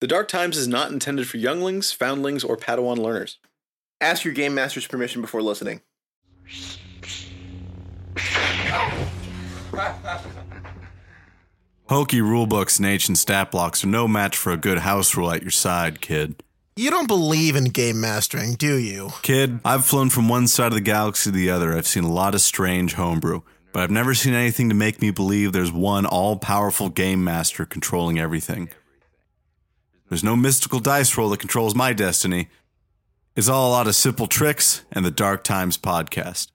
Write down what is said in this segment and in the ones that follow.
The Dark Times is not intended for younglings, foundlings, or Padawan learners. Ask your game master's permission before listening. Hokey rulebooks and ancient stat blocks are no match for a good house rule at your side, kid. You don't believe in game mastering, do you? Kid, I've flown from one side of the galaxy to the other. I've seen a lot of strange homebrew, but I've never seen anything to make me believe there's one all powerful game master controlling everything. There's no mystical dice roll that controls my destiny. It's all a lot of simple tricks and the Dark Times podcast.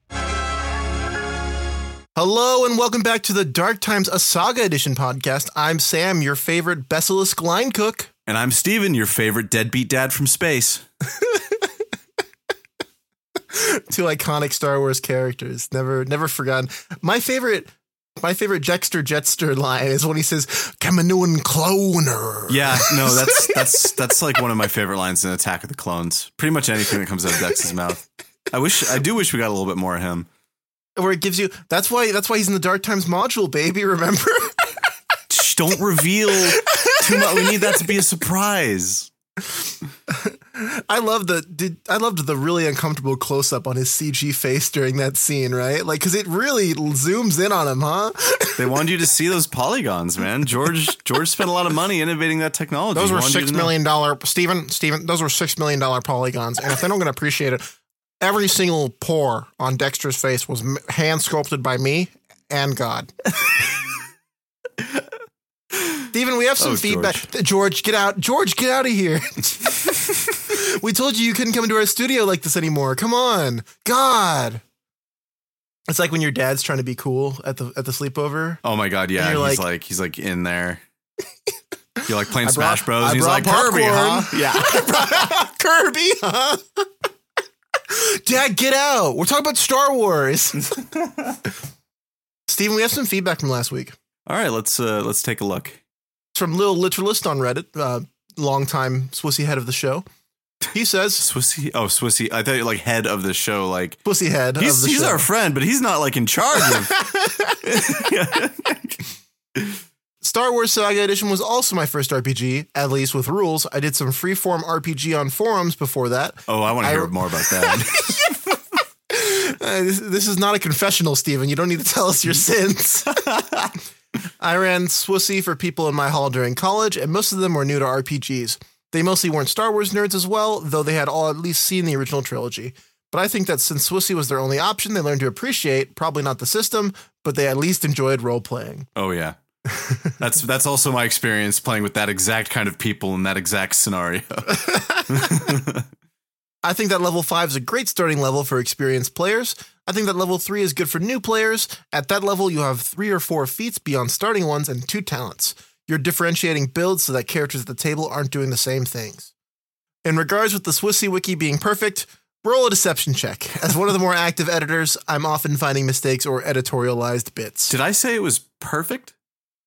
Hello and welcome back to the Dark Times A Saga Edition podcast. I'm Sam, your favorite Basilisk line cook. And I'm Stephen, your favorite deadbeat dad from space. Two iconic Star Wars characters. Never never forgotten. My favorite my favorite Dexter Jettster line is when he says Kaminoan cloner. Yeah, no, that's that's that's like one of my favorite lines in Attack of the Clones. Pretty much anything that comes out of Dex's mouth. I wish I do wish we got a little bit more of him. Where it gives you that's why that's why he's in the Dark Times module, baby, remember? Shh, don't reveal too much. We need that to be a surprise. I love the did I loved the really uncomfortable close up on his CG face during that scene, right? Like cuz it really zooms in on him, huh? They wanted you to see those polygons, man. George George spent a lot of money innovating that technology. Those were wanted you six to know. million dollar Stephen, Stephen, those were six million dollar polygons. And if they don't gonna appreciate it, every single pore on Dexter's face was hand sculpted by me and God. Stephen, we have some Oh, feedback. George. get out. George, get out of here. we told you you couldn't come into our studio like this anymore. Come on. God. It's like when your dad's trying to be cool at the at the sleepover. Oh my god, yeah. He's like, like- he's like in there. You're like playing brought- Smash Bros. I and he's like Kirby, huh? Yeah. Kirby, huh? Dad, get out. We're talking about Star Wars. Stephen, we have some feedback from last week. All right, let's uh let's take a look. It's from Lil Literalist on Reddit, uh, longtime Swissy head of the show. He says, Swissy, oh Swissy. I thought you were like head of the show. Like Pussy head he's of the he's our friend, but he's not like in charge of. Star Wars Saga Edition was also my first RPG, at least with rules. I did some freeform RPG on forums before that. Oh, I want to I- hear more about that. Uh, this, this is not a confessional, Stephen. You don't need to tell us your sins. I ran Swissy for people in my hall during college, and most of them were new to RPGs. They mostly weren't Star Wars nerds as well, though they had all at least seen the original trilogy. But I think that since Swissy was their only option, they learned to appreciate, probably not the system, but they at least enjoyed role playing. oh yeah. That's that's also my experience playing with that exact kind of people in that exact scenario. I think that level 5 is a great starting level for experienced players. I think that level 3 is good for new players. At that level, you have three or four feats beyond starting ones and two talents. You're differentiating builds so that characters at the table aren't doing the same things. In regards with the Swissy wiki being perfect, roll a deception check. As one of the more active editors, I'm often finding mistakes or editorialized bits. Did I say it was perfect?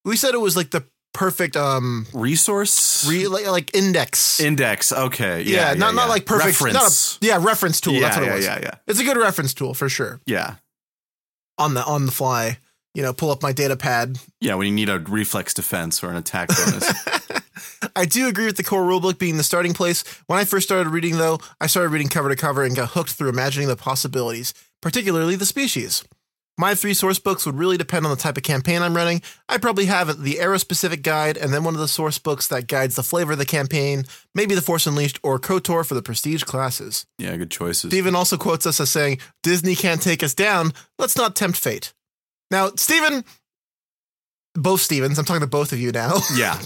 we said it was like the perfect um Resource re, like, like index. index. Okay. yeah, Yeah. not not yeah. like perfect reference. Not a, yeah, reference tool. yeah, that's what it was. yeah, yeah, It's a good reference tool for sure. yeah. on the on the fly. You know, pull up my data pad. Yeah, when you need a reflex defense or an attack bonus. I do agree with the core rulebook being the starting place. When I first started reading, though, I started reading cover to cover and got hooked through imagining the possibilities, particularly the species. My three source books would really depend on the type of campaign I'm running. I probably have the era specific guide and then one of the source books that guides the flavor of the campaign, maybe The Force Unleashed or KOTOR for the prestige classes. yeah, good choices. Steven also quotes us as saying, Disney can't take us down. Let's not tempt fate. Now, Steven, both Stevens, I'm talking to both of you now. Yeah.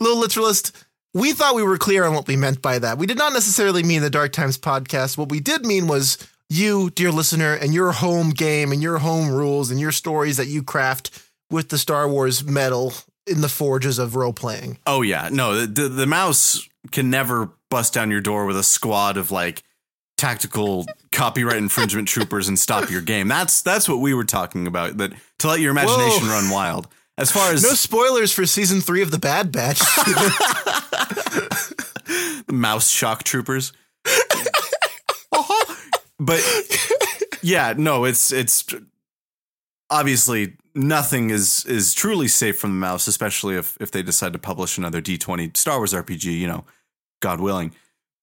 Little literalist, we thought we were clear on what we meant by that. We did not necessarily mean the Dark Times podcast. What we did mean was you, dear listener, and your home game and your home rules and your stories that you craft with the Star Wars metal in the forges of role playing. Oh yeah, no, the, the the mouse can never bust down your door with a squad of like tactical copyright infringement troopers and stop your game. That's that's what we were talking about. That to let your imagination Whoa. run wild. As far as No spoilers for season three of The Bad Batch. mouse shock troopers. but yeah, no, it's it's obviously nothing is is truly safe from the mouse, especially if if they decide to publish another D20 Star Wars RPG, you know, God willing.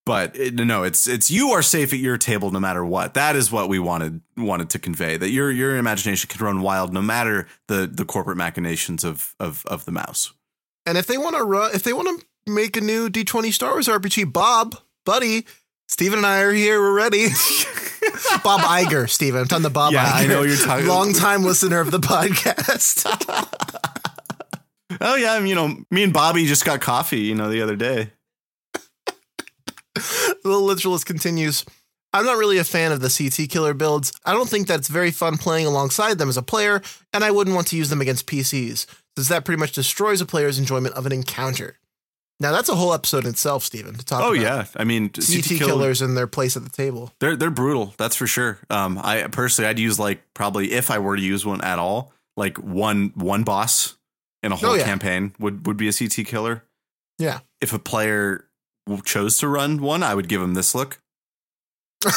But it, no, it's it's you are safe at your table no matter what. That is what we wanted wanted to convey. That your your imagination can run wild no matter the the corporate machinations of of of the mouse. And if they want to run, if they want to make a new D20 Star Wars RPG, Bob, buddy, Stephen and I are here. We're ready. Bob Iger, Stephen. I'm talking to Bob Yeah, Iger. I know you're talking- Long time listener of the podcast. Oh yeah, you know, me and Bobby just got coffee, you know, the other day. the literalist continues. I'm not really a fan of the CT killer builds. I don't think that's very fun playing alongside them as a player, and I wouldn't want to use them against PCs, since that pretty much destroys a player's enjoyment of an encounter. Now that's a whole episode in itself, Stephen, to talk Oh yeah, I mean, CT CT kill- killers and their place at the table. They're they're brutal, that's for sure. Um, I personally, I'd use like probably if I were to use one at all, like one one boss in a whole Oh, yeah. campaign would would be a CT killer. Yeah. If a player chose to run one, I would give him this look.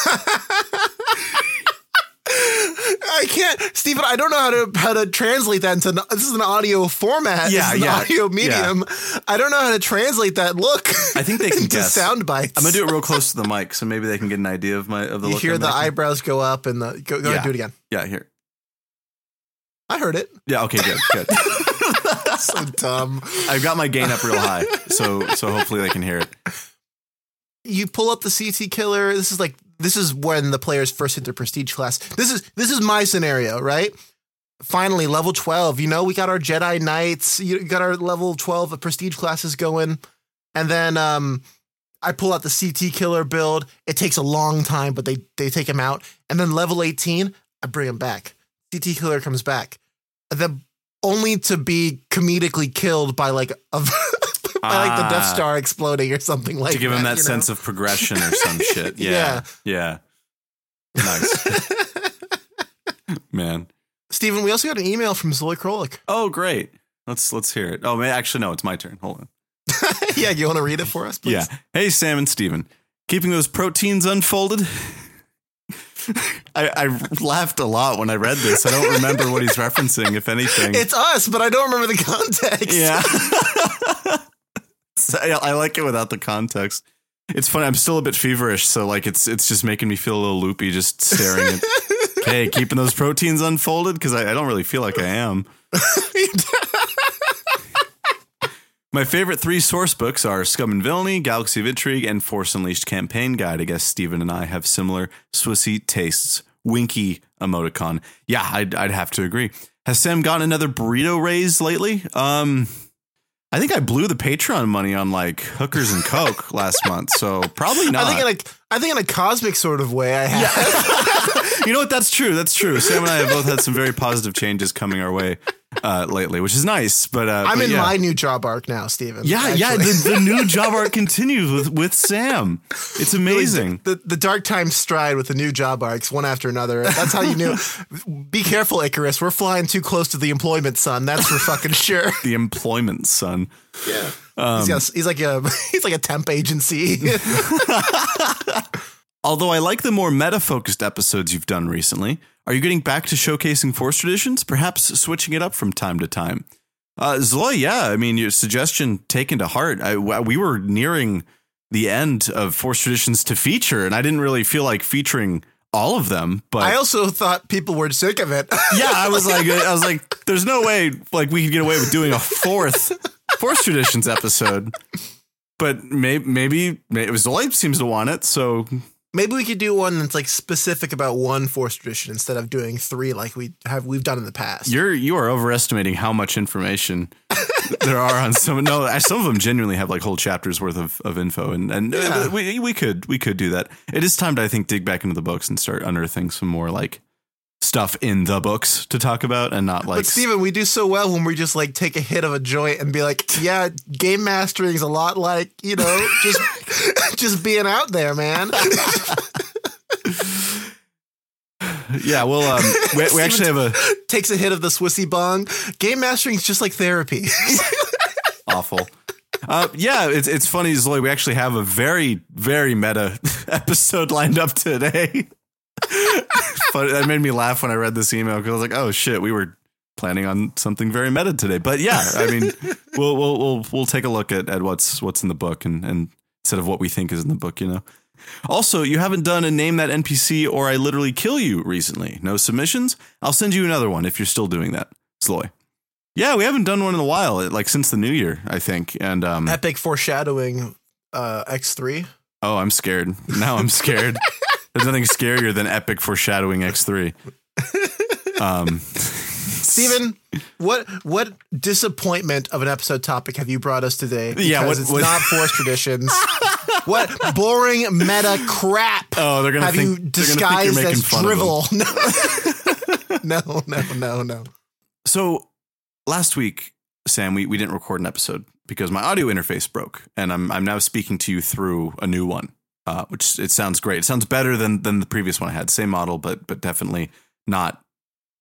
I can't, Stephen. I don't know how to how to translate that into. This is an audio format. Yeah, this is an yeah, audio medium. I don't know how to translate that look. I think they can into guess. sound bites. I'm gonna do it real close to the mic, so maybe they can get an idea of my of the You hear I'm the making. eyebrows go up and the go, go ahead, Yeah. do it again. Yeah, here. I heard it. Yeah, okay, good, good. So dumb. I've got my gain up real high, so so hopefully they can hear it. you pull up the CT killer. This is like this is when the players first hit their prestige class. This is this is my scenario, right? Finally, level twelve. You know, we got our Jedi Knights. You got our level twelve prestige classes going, and then um, I pull out the CT killer build. It takes a long time, but they they take him out, and then level eighteen, I bring him back. CT killer comes back, then only to be comedically killed by like a. By like the Death Ah. Star exploding or something like that. to give him that you know? sense of progression or some shit. Yeah. Yeah. Nice. Man. Stephen, we also got an email from Zoe Krolik. Oh, great. Let's let's hear it. Oh, man, actually no, it's my turn. Hold on. yeah, you want to read it for us, please? Yeah. Hey, Sam and Stephen. Keeping those proteins unfolded? I, I laughed a lot when I read this. I don't remember what he's referencing, if anything. It's us, but I don't remember the context. Yeah. I, I like it without the context. It's funny. I'm still a bit feverish, so like it's it's just making me feel a little loopy just staring at. hey, keeping those proteins unfolded because I, I don't really feel like I am. My favorite three source books are Scum and Villainy, Galaxy of Intrigue, and Force Unleashed Campaign Guide. I guess Stephen and I have similar Swissy tastes. Winky emoticon. Yeah, I'd, I'd have to agree. Has Sam gotten another burrito raise lately? Um, I think I blew the Patreon money on like hookers and coke last month, so probably not. I think in a I think in a cosmic sort of way I have. you know what? That's true. That's true. Sam and I have both had some very positive changes coming our way uh, lately, which is nice. But uh, I'm but in yeah. my new job arc now, Stephen. Yeah, yeah. The, the new job arc continues with with Sam. It's amazing. The, the dark times stride with the new job arcs, one after another. That's how you knew. Be careful, Icarus. We're flying too close to the employment sun. That's for fucking sure. The employment, sun. Yeah. Um, he's, got, he's like a he's like a temp agency. Although I like the more meta focused episodes you've done recently, are you getting back to showcasing Force traditions? Perhaps switching it up from time to time? Uh, Zloy, yeah. I mean, your suggestion taken to heart. I, we were nearing the end of Force traditions to feature, and I didn't really feel like featuring all of them. But I also thought people were sick of it. yeah, I was like, I was like, there's no way like we could get away with doing a fourth Force traditions episode. But maybe, maybe, maybe Zoe seems to want it, so Maybe we could do one that's like specific about one force tradition instead of doing three like we have we've done in the past. You're you are overestimating how much information there are on some. No, some of them genuinely have like whole chapters worth of, of info, and and Yeah. we we could we could do that. It is time to I think dig back into the books and start unearthing some more like stuff in the books to talk about, and not like but Stephen, we do so well when we just like take a hit of a joint and be like, yeah, game mastering is a lot like, you know, just just being out there, man. yeah. Well, um, we, we actually have a Takes a hit of the Swissy bong. Game mastering is just like therapy. awful. Uh, yeah, it's it's funny, Zoe. We actually have a very very meta episode lined up today. But that made me laugh when I read this email because I was like, oh shit, we were planning on something very meta today. But yeah, I mean, we'll we'll we'll we'll take a look at, at what's what's in the book and and instead of what we think is in the book, you know. Also, you haven't done a name that NPC or I literally kill you recently. No submissions? I'll send you another one if you're still doing that. Zloy. Yeah, we haven't done one in a while, like since the new year, I think. And um Epic foreshadowing uh, X3. oh, I'm scared. Now I'm scared. There's nothing scarier than epic foreshadowing X3. Um Stephen, what what disappointment of an episode topic have you brought us today? Because Yeah, what- it's what- not forced traditions. what boring meta crap Oh, they're gonna have think, you they're gonna think you're disguised as fun of them. drivel? No. no, no, no, no. So last week, Sam, we, we didn't record an episode because my audio interface broke, and I'm I'm now speaking to you through a new one, uh, which it sounds great. It sounds better than than the previous one I had. Same model, but but definitely not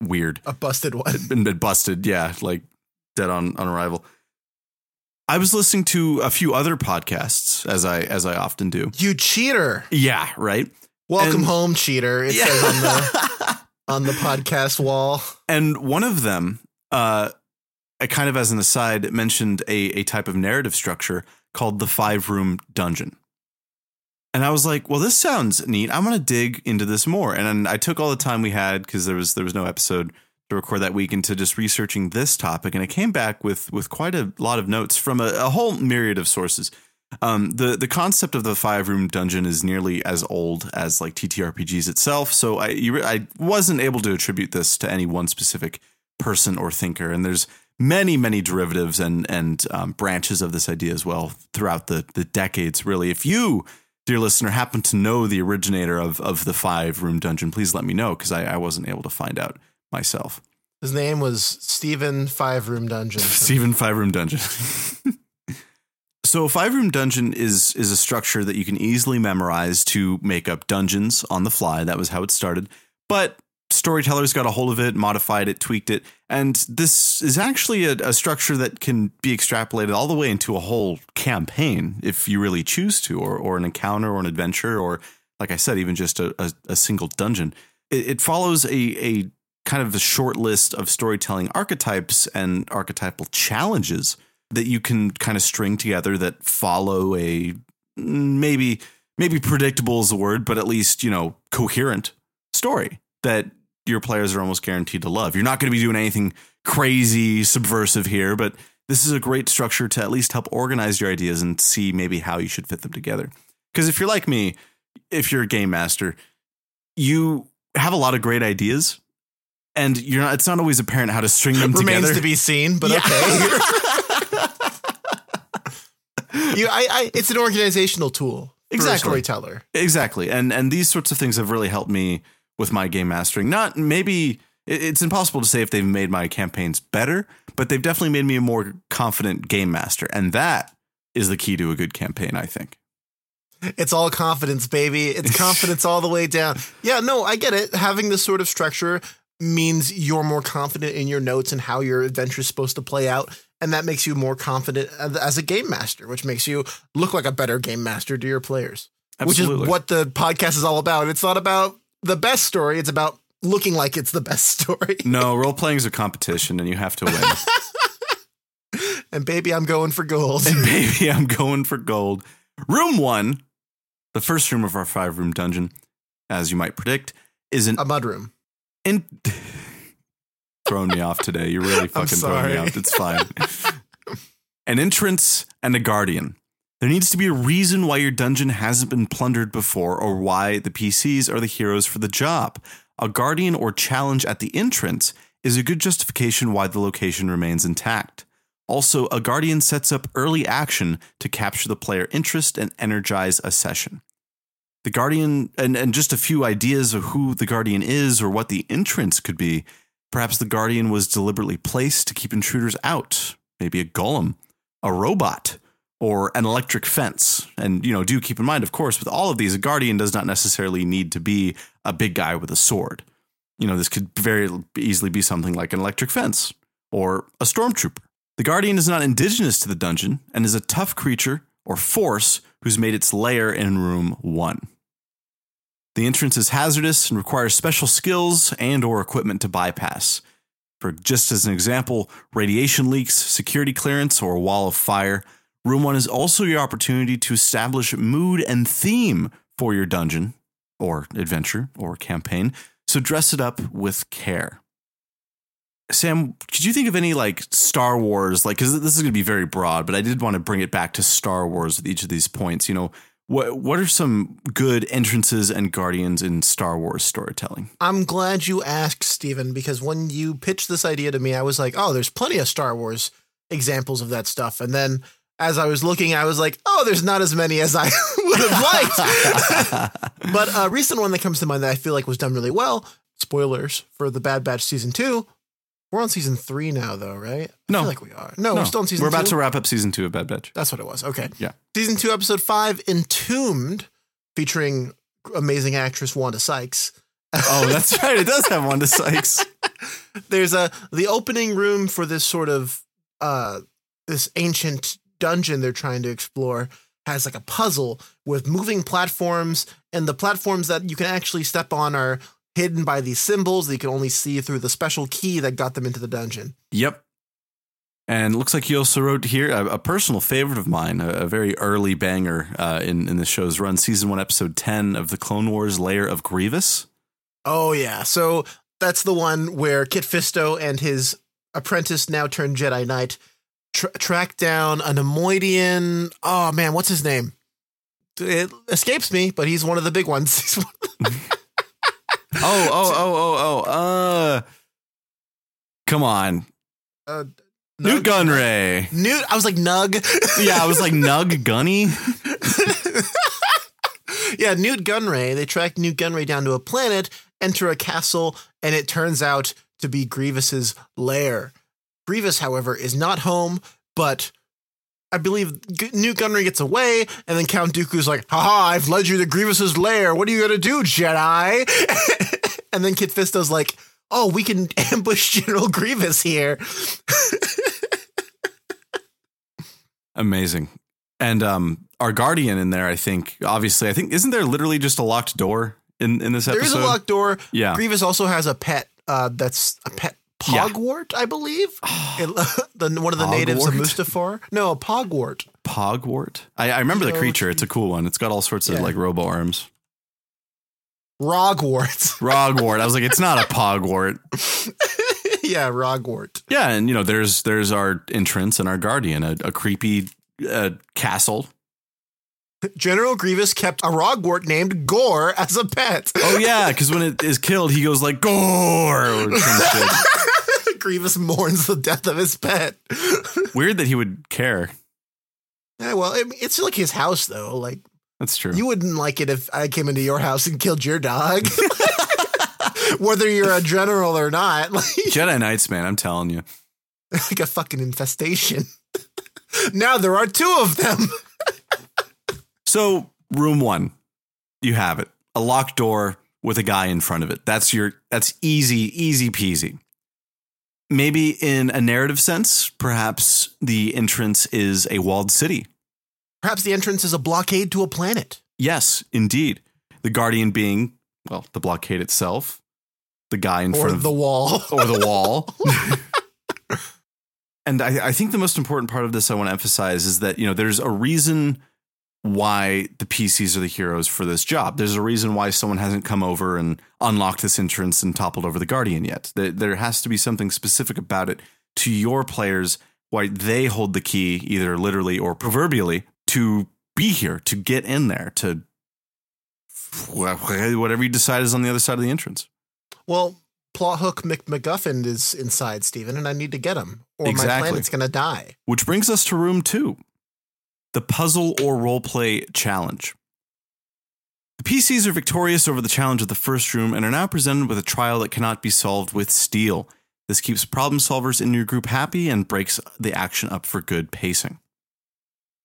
weird A busted one. been busted. Yeah, like dead on on arrival. I was listening to a few other podcasts as I as I often do. You cheater. Yeah, right. Welcome And- home, cheater. It says on the on the podcast wall. And one of them, uh, I kind of as an aside, mentioned a, a type of narrative structure called the five room dungeon. And I was like, well, this sounds neat. I'm going to dig into this more. And I took all the time we had because there was there was no episode to record that week into just researching this topic. And I came back with with quite a lot of notes from a, a whole myriad of sources. Um, the the concept of the five room dungeon is nearly as old as like TTRPGs itself. So I re- I wasn't able to attribute this to any one specific person or thinker. And there's many many derivatives and and um, branches of this idea as well throughout the the decades. Really, if you dear listener happen to know the originator of of the five room dungeon, please let me know because I, I wasn't able to find out myself. His name was Stephen Five Room Dungeon. Stephen Five Room Dungeon. so, a five room dungeon is is a structure that you can easily memorize to make up dungeons on the fly. That was how it started. But storytellers got a hold of it, modified it, tweaked it, and this is actually a, a structure that can be extrapolated all the way into a whole campaign if you really choose to, or or an encounter or an adventure, or like I said, even just a, a, a single dungeon. It, it follows a a kind of a short list of storytelling archetypes and archetypal challenges that you can kind of string together that follow a maybe maybe predictable is the word, but at least, you know, coherent story that your players are almost guaranteed to love. You're not going to be doing anything crazy subversive here, but this is a great structure to at least help organize your ideas and see maybe how you should fit them together. Because if you're like me, if you're a game master, you have a lot of great ideas and you're not it's not always apparent how to string them Remains together. Remains to be seen, but Yeah. okay. you, I, I, it's an organizational tool Exactly. a storyteller. Exactly. And and these sorts of things have really helped me with my game mastering. Not maybe it's impossible to say if they've made my campaigns better, but they've definitely made me a more confident game master. And that is the key to a good campaign, I think. It's all confidence, baby. It's confidence all the way down. Yeah, no, I get it. Having this sort of structure means you're more confident in your notes and how your adventure is supposed to play out. And that makes you more confident as as a game master, which makes you look like a better game master to your players. Which is what the podcast is all about. It's not about the best story, it's about looking like it's the best story. No, role playing is a competition and you have to win. And baby, I'm going for gold. and baby, I'm going for gold. Room one, the first room of our five room dungeon, as you might predict, is an a mudroom. in throwing me off today. You're really fucking throwing me off. It's fine. An entrance and a guardian. There needs to be a reason why your dungeon hasn't been plundered before or why the PCs are the heroes for the job. A guardian or challenge at the entrance is a good justification why the location remains intact. Also, a guardian sets up early action to capture the player interest and energize a session. The Guardian, and, and just a few ideas of who the Guardian is or what the entrance could be. Perhaps the Guardian was deliberately placed to keep intruders out. Maybe a golem, a robot, or an electric fence. And, you know, do keep in mind, of course, with all of these, a Guardian does not necessarily need to be a big guy with a sword. You know, this could very easily be something like an electric fence or a stormtrooper. The Guardian is not indigenous to the dungeon and is a tough creature or force who's made its lair in room one. The entrance is hazardous and requires special skills and or equipment to bypass. For just as an example, radiation leaks, security clearance, or a wall of fire, room 1 is also your opportunity to establish mood and theme for your dungeon or adventure or campaign, so dress it up with care. Sam, could you think of any like Star Wars, like, because this is going to be very broad, but I did want to bring it back to Star Wars with each of these points. You know, what what are some good entrances and guardians in Star Wars storytelling? I'm glad you asked, Stephen, because when you pitched this idea to me, I was like, oh, there's plenty of Star Wars examples of that stuff. And then as I was looking, I was like, oh, there's not as many as I would have liked. but a recent one that comes to mind that I feel like was done really well, spoilers for the Bad Batch season two. We're on season three now, though, right? I No. feel like we are. No, we're still on season We're about two. to wrap up season two of Bad Batch. That's what it was. Okay. Yeah. Season two, episode five, Entombed, featuring amazing actress Wanda Sykes. Oh, that's right. It does have Wanda Sykes. There's a the opening room for this sort of uh this ancient dungeon they're trying to explore has like a puzzle with moving platforms, and the platforms that you can actually step on are hidden by these symbols that you can only see through the special key that got them into the dungeon. Yep. And looks like he also wrote here a, a personal favorite of mine, a, a very early banger uh, in, in the show's run, season one, episode 10 of the Clone Wars Lair of Grievous. Oh yeah, so that's the one where Kit Fisto and his apprentice, now turned Jedi Knight, tra- track down a Neimoidian. Oh man, what's his name? It escapes me, but he's one of the big ones. oh, oh, oh, oh, oh. Uh, come on. uh, Nute Gunray. Nute. I was like Nug. Yeah, I was like Nug Gunny. yeah, Nute Gunray. They track Nute Gunray down to a planet, enter a castle, and it turns out to be Grievous's lair. Grievous, however, is not home, but I believe G- Nute Gunray gets away, and then Count Dooku's like, haha, I've led you to Grievous's lair. What are you gonna do, Jedi? and then Kit Fisto's like, oh, we can ambush General Grievous here. Amazing. And um, our guardian in there, I think, obviously, I think, isn't there literally just a locked door in, in this There episode? is a locked door. Yeah. Grievous also has a pet uh, that's a pet Yeah. pogwart, I believe. It- the, one of the natives of Pogwart? Mustafar. No, a pogwart. Pogwart. I, I remember the creature. It's a cool one. It's got all sorts of like robo arms. Roggwart. Roggwart. I was like, it's not a pogwart. yeah, Roggwart. Yeah, and you know, there's there's our entrance and our guardian, a, a creepy uh, castle. General Grievous kept a Roggwart named Gore as a pet. Oh yeah, because when it is killed, he goes like gore. Or some shit. Grievous mourns the death of his pet. Weird that he would care. yeah, well, it's like his house, though. Like, That's true. you wouldn't like it if I came into your house and killed your dog. Whether you're a general or not. Like, Jedi Knights, man, I'm telling you. like a fucking infestation. now there are two of them. So, room one, you have it. A locked door with a guy in front of it. That's your that's easy, easy peasy. Maybe in a narrative sense, perhaps the entrance is a walled city. Perhaps the entrance is a blockade to a planet. Yes, indeed. The guardian being, well, the blockade itself, the guy in Or front of the wall. or the wall. and I, I think the most important part of this I want to emphasize is that, you know, there's a reason why the PCs are the heroes for this job. There's a reason why someone hasn't come over and unlocked this entrance and toppled over the Guardian yet. There, has to be something specific about it to your players, why they hold the key, either literally or proverbially, to be here, to get in there, to whatever you decide is on the other side of the entrance. Well, plot hook McMacGuffin is inside, Stephen, and I need to get him. Or my planet's gonna die. Which brings us to room two the puzzle or roleplay challenge. The PCs are victorious over the challenge of the first room and are now presented with a trial that cannot be solved with steel. This keeps problem solvers in your group happy and breaks the action up for good pacing.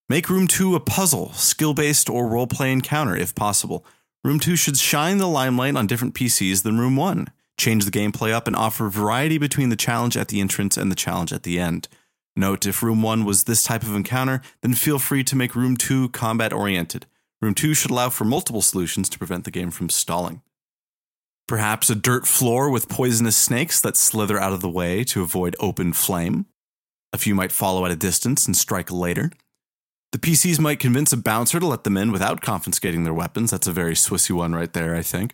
Make room two a puzzle, skill based, or roleplay encounter if possible. Room 2 should shine the limelight on different PCs than Room 1, change the gameplay up, and offer variety between the challenge at the entrance and the challenge at the end. Note if Room 1 was this type of encounter, then feel free to make Room 2 combat oriented. Room 2 should allow for multiple solutions to prevent the game from stalling. Perhaps a dirt floor with poisonous snakes that slither out of the way to avoid open flame. A few might follow at a distance and strike later. The PCs might convince a bouncer to let them in without confiscating their weapons. That's a very Swissy one right there, I think.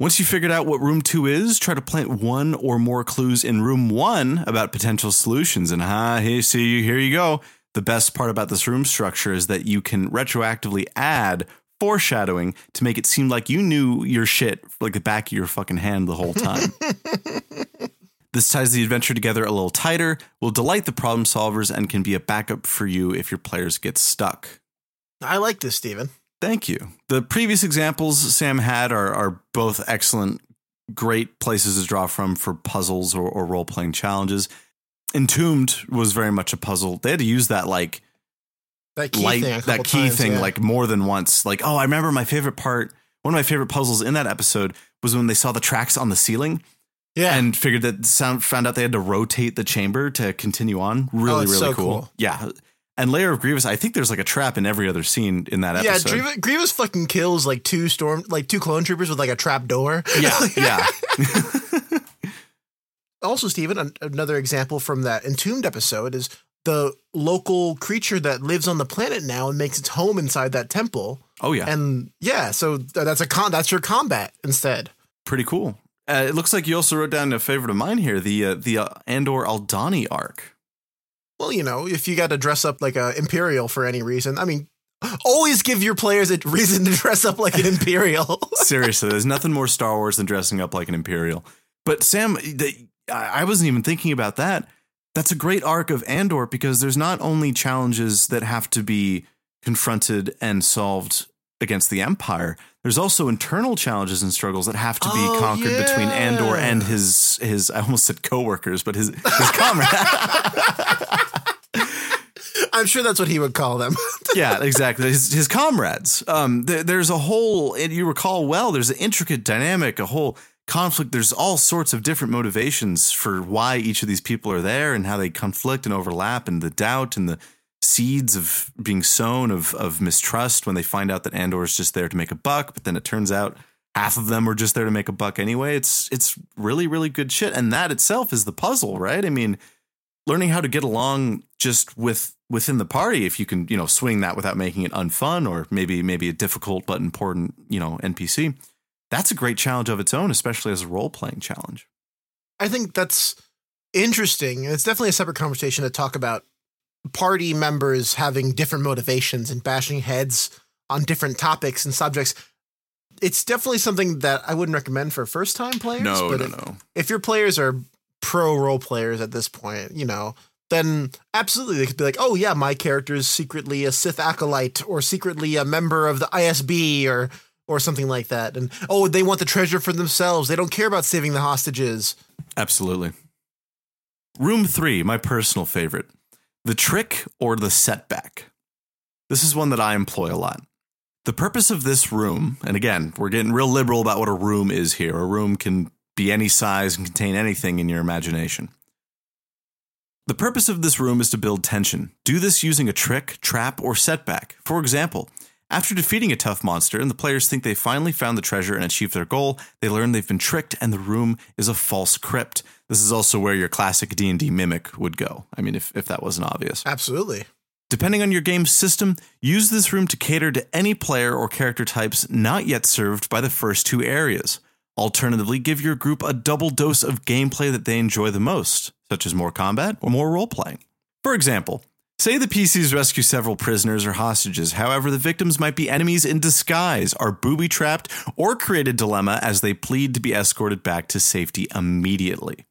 Once you figured out what room two is, try to plant one or more clues in room one about potential solutions. And ha, ah, hey, see, here you go. The best part about this room structure is that you can retroactively add foreshadowing to make it seem like you knew your shit like the back of your fucking hand the whole time. this ties the adventure together a little tighter, will delight the problem solvers, and can be a backup for you if your players get stuck. I like this, Stephen. Thank you. The previous examples Sam had are, are both excellent, great places to draw from for puzzles or, or role playing challenges. Entombed was very much a puzzle. They had to use that like that key light, thing, that key times, thing yeah. like more than once. Like, oh, I remember my favorite part. One of my favorite puzzles in that episode was when they saw the tracks on the ceiling. Yeah. And figured that sound found out they had to rotate the chamber to continue on. Oh, really, oh, really so cool. cool. Yeah. And Lair of Grievous, I think there's like a trap in every other scene in that yeah, episode. Yeah, Grievous fucking kills like two storm like two clone troopers with like a trap door. Yeah, yeah. also, Stephen, another example from that entombed episode is the local creature that lives on the planet now and makes its home inside that temple. Oh yeah, and yeah, so that's a con. That's your combat instead. Pretty cool. Uh, it looks like you also wrote down a favorite of mine here, the uh, the uh, Andor Aldhani arc. Well, you know, if you got to dress up like a Imperial for any reason, I mean, always give your players a reason to dress up like an Imperial. Seriously, there's nothing more Star Wars than dressing up like an Imperial. But Sam, the, I wasn't even thinking about that. That's a great arc of Andor because there's not only challenges that have to be confronted and solved against the Empire. There's also internal challenges and struggles that have to be oh, conquered yeah. between Andor and his his I almost said coworkers, but his his comrade. I'm sure that's what he would call them. yeah, exactly. His, his comrades. Um, there, there's a whole, and you recall well, there's an intricate dynamic, a whole conflict. There's all sorts of different motivations for why each of these people are there and how they conflict and overlap, and the doubt and the seeds of being sown of of mistrust when they find out that Andor is just there to make a buck, but then it turns out half of them were just there to make a buck anyway. It's it's really really good shit, and that itself is the puzzle, right? I mean, learning how to get along just with within the party if you can you know swing that without making it unfun or maybe maybe a difficult but important you know npc that's a great challenge of its own especially as a role-playing challenge. I think that's interesting. It's definitely a separate conversation to talk about party members having different motivations and bashing heads on different topics and subjects. It's definitely something that i wouldn't recommend for first time players no but no if, no. if your players are pro role players at this point you know then absolutely they could be like, oh yeah, my character is secretly a Sith acolyte or secretly a member of the ISB or or something like that. And oh, they want the treasure for themselves. They don't care about saving the hostages. Absolutely. Room three, my personal favorite. The trick or the setback. This is one that I employ a lot. The purpose of this room, and again, we're getting real liberal about what a room is here. A room can be any size and contain anything in your imagination. The purpose of this room is to build tension. Do this using a trick, trap, or setback. For example, after defeating a tough monster and the players think they finally found the treasure and achieved their goal, they learn they've been tricked and the room is a false crypt. This is also where your classic D&D mimic would go. I mean, if, if that wasn't obvious. Absolutely. Depending on your game's system, use this room to cater to any player or character types not yet served by the first two areas. Alternatively, give your group a double dose of gameplay that they enjoy the most such as more combat or more role playing. For example, say the PCs rescue several prisoners or hostages, however, the victims might be enemies in disguise, are booby trapped, or create a dilemma as they plead to be escorted back to safety immediately.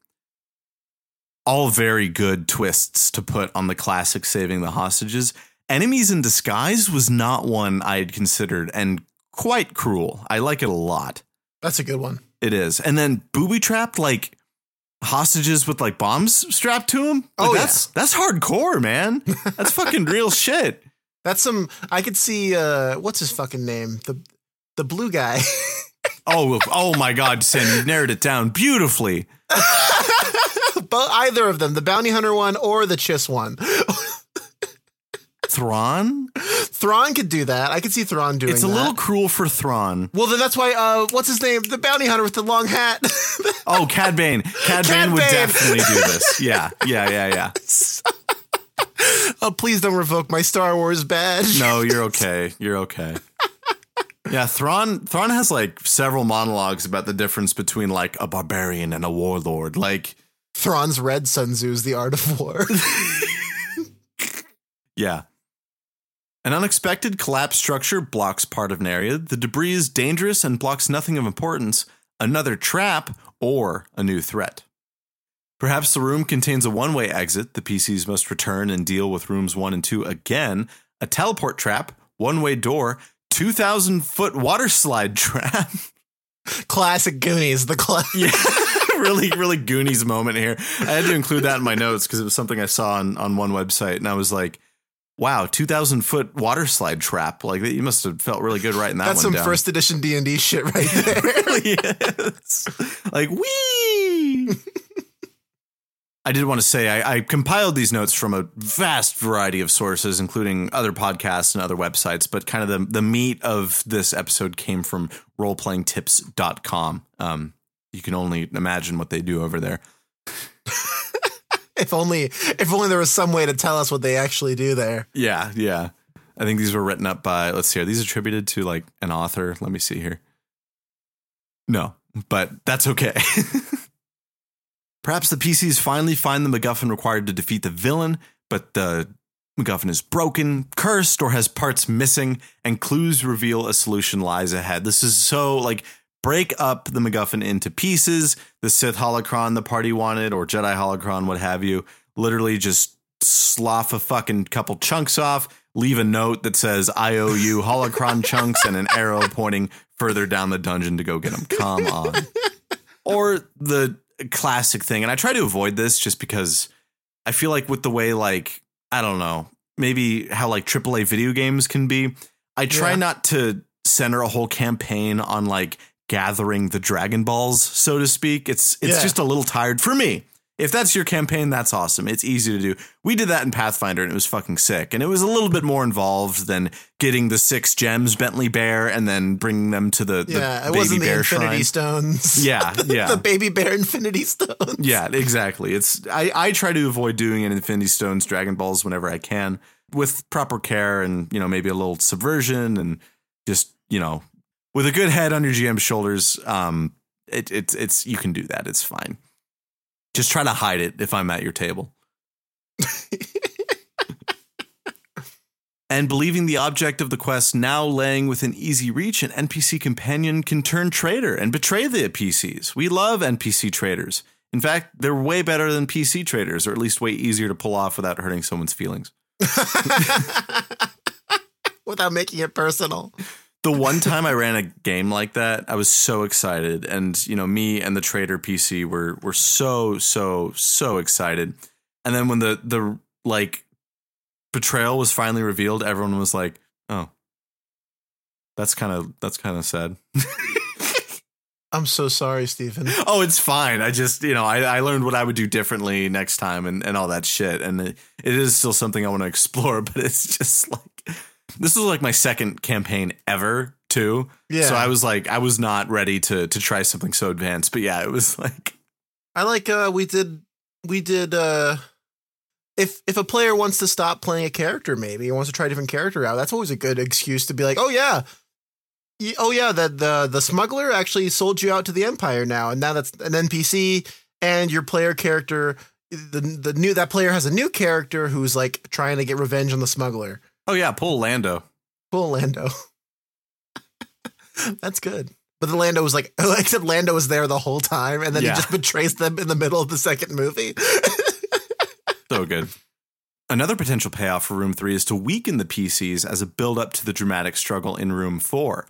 All very good twists to put on the classic saving the hostages. Enemies in disguise was not one I had considered and quite cruel. I like it a lot. That's a good one. It is. And then booby trapped, like hostages with like bombs strapped to them. Like, oh, that's yeah. that's hardcore, man. That's fucking real shit. That's some. I could see. uh What's his fucking name? The the blue guy. oh, oh my God, Sam, you narrowed it down beautifully. but either of them, the bounty hunter one or the Chiss one. Thrawn? Thrawn could do that. I could see Thrawn doing it. It's a that. little cruel for Thrawn. Well, then that's why. Uh, what's his name? The bounty hunter with the long hat. Oh, Cad Bane. Cad, Cad Bane would definitely do this. Yeah, yeah, yeah, yeah. oh, please don't revoke my Star Wars badge. No, you're okay. You're okay. Yeah, Thrawn Thrawn has like several monologues about the difference between like a barbarian and a warlord. Like, Thrawn's read Sun Tzu's The Art of War. yeah. An unexpected collapse structure blocks part of an area. The debris is dangerous and blocks nothing of importance, another trap, or a new threat. Perhaps the room contains a one way exit. The PCs must return and deal with rooms one and two again. A teleport trap, one way door, 2,000 foot water slide trap. Classic Goonies. The cla- Yeah. really, really Goonies moment here. I had to include that in my notes because it was something I saw on, on one website and I was like, wow, 2,000 foot water slide trap. Like, you must have felt really good writing that That's some down. first edition D and D shit right there. Really is. Like, wee. I did want to say I, I compiled these notes from a vast variety of sources, including other podcasts and other websites, but kind of the, the meat of this episode came from roleplayingtips.com. Um, you can only imagine what they do over there. if only, if only there was some way to tell us what they actually do there. Yeah, yeah. I think these were written up by, let's see, are these attributed to like an author? Let me see here. No, but that's okay. Perhaps the PCs finally find the MacGuffin required to defeat the villain, but the MacGuffin is broken, cursed, or has parts missing, and clues reveal a solution lies ahead. This is so like break up the MacGuffin into pieces. The Sith holocron the party wanted, or Jedi holocron, what have you. Literally just slough a fucking couple chunks off, leave a note that says "I owe you holocron chunks" and an arrow pointing further down the dungeon to go get them. Come on. Or the classic thing, and I try to avoid this just because I feel like with the way like I don't know, maybe how like AAA video games can be, I try Yeah. not to center a whole campaign on like gathering the Dragon Balls, so to speak. It's it's Yeah. just a little tired for me. If that's your campaign, that's awesome. It's easy to do. We did that in Pathfinder and it was fucking sick. And it was a little bit more involved than getting the six gems Bentley Bear and then bringing them to the, the yeah, it baby wasn't the bear Infinity shrine. Stones. Yeah, yeah. the baby bear Infinity Stones. Yeah, exactly. It's I, I try to avoid doing an Infinity Stones Dragon Balls whenever I can with proper care and you know maybe a little subversion and just you know with a good head on your GM's shoulders. Um, it, it's it's you can do that. It's fine. Just try to hide it if I'm at your table. and believing the object of the quest now laying within easy reach, an NPC companion can turn traitor and betray the PCs. We love NPC traitors. In fact, they're way better than PC traders, or at least way easier to pull off without hurting someone's feelings. Without making it personal. The one time I ran a game like that, I was so excited, and you know, me and the trader PC were were so so so excited. And then when the the like betrayal was finally revealed, everyone was like, "Oh, that's kind of that's kind of sad." I'm so sorry, Stephen. oh, it's fine. I just, you know, I, I learned what I would do differently next time and, and all that shit. And it, it is still something I want to explore, but it's just like, this is like my second campaign ever, too. Yeah. So I was like, I was not ready to to try something so advanced. But yeah, it was like, I like uh we did we did uh if if a player wants to stop playing a character maybe wants to try a different character out, that's always a good excuse to be like, "Oh yeah. Oh yeah, the the the smuggler actually sold you out to the empire now and now that's an NPC and your player character the the new that player has a new character who's like trying to get revenge on the smuggler. Oh yeah, pull Lando. Pull Lando. that's good. But the Lando was like, except Lando was there the whole time, and then Yeah. he just betrays them in the middle of the second movie. So good. Another potential payoff for Room 3 is to weaken the PCs as a build up to the dramatic struggle in Room 4.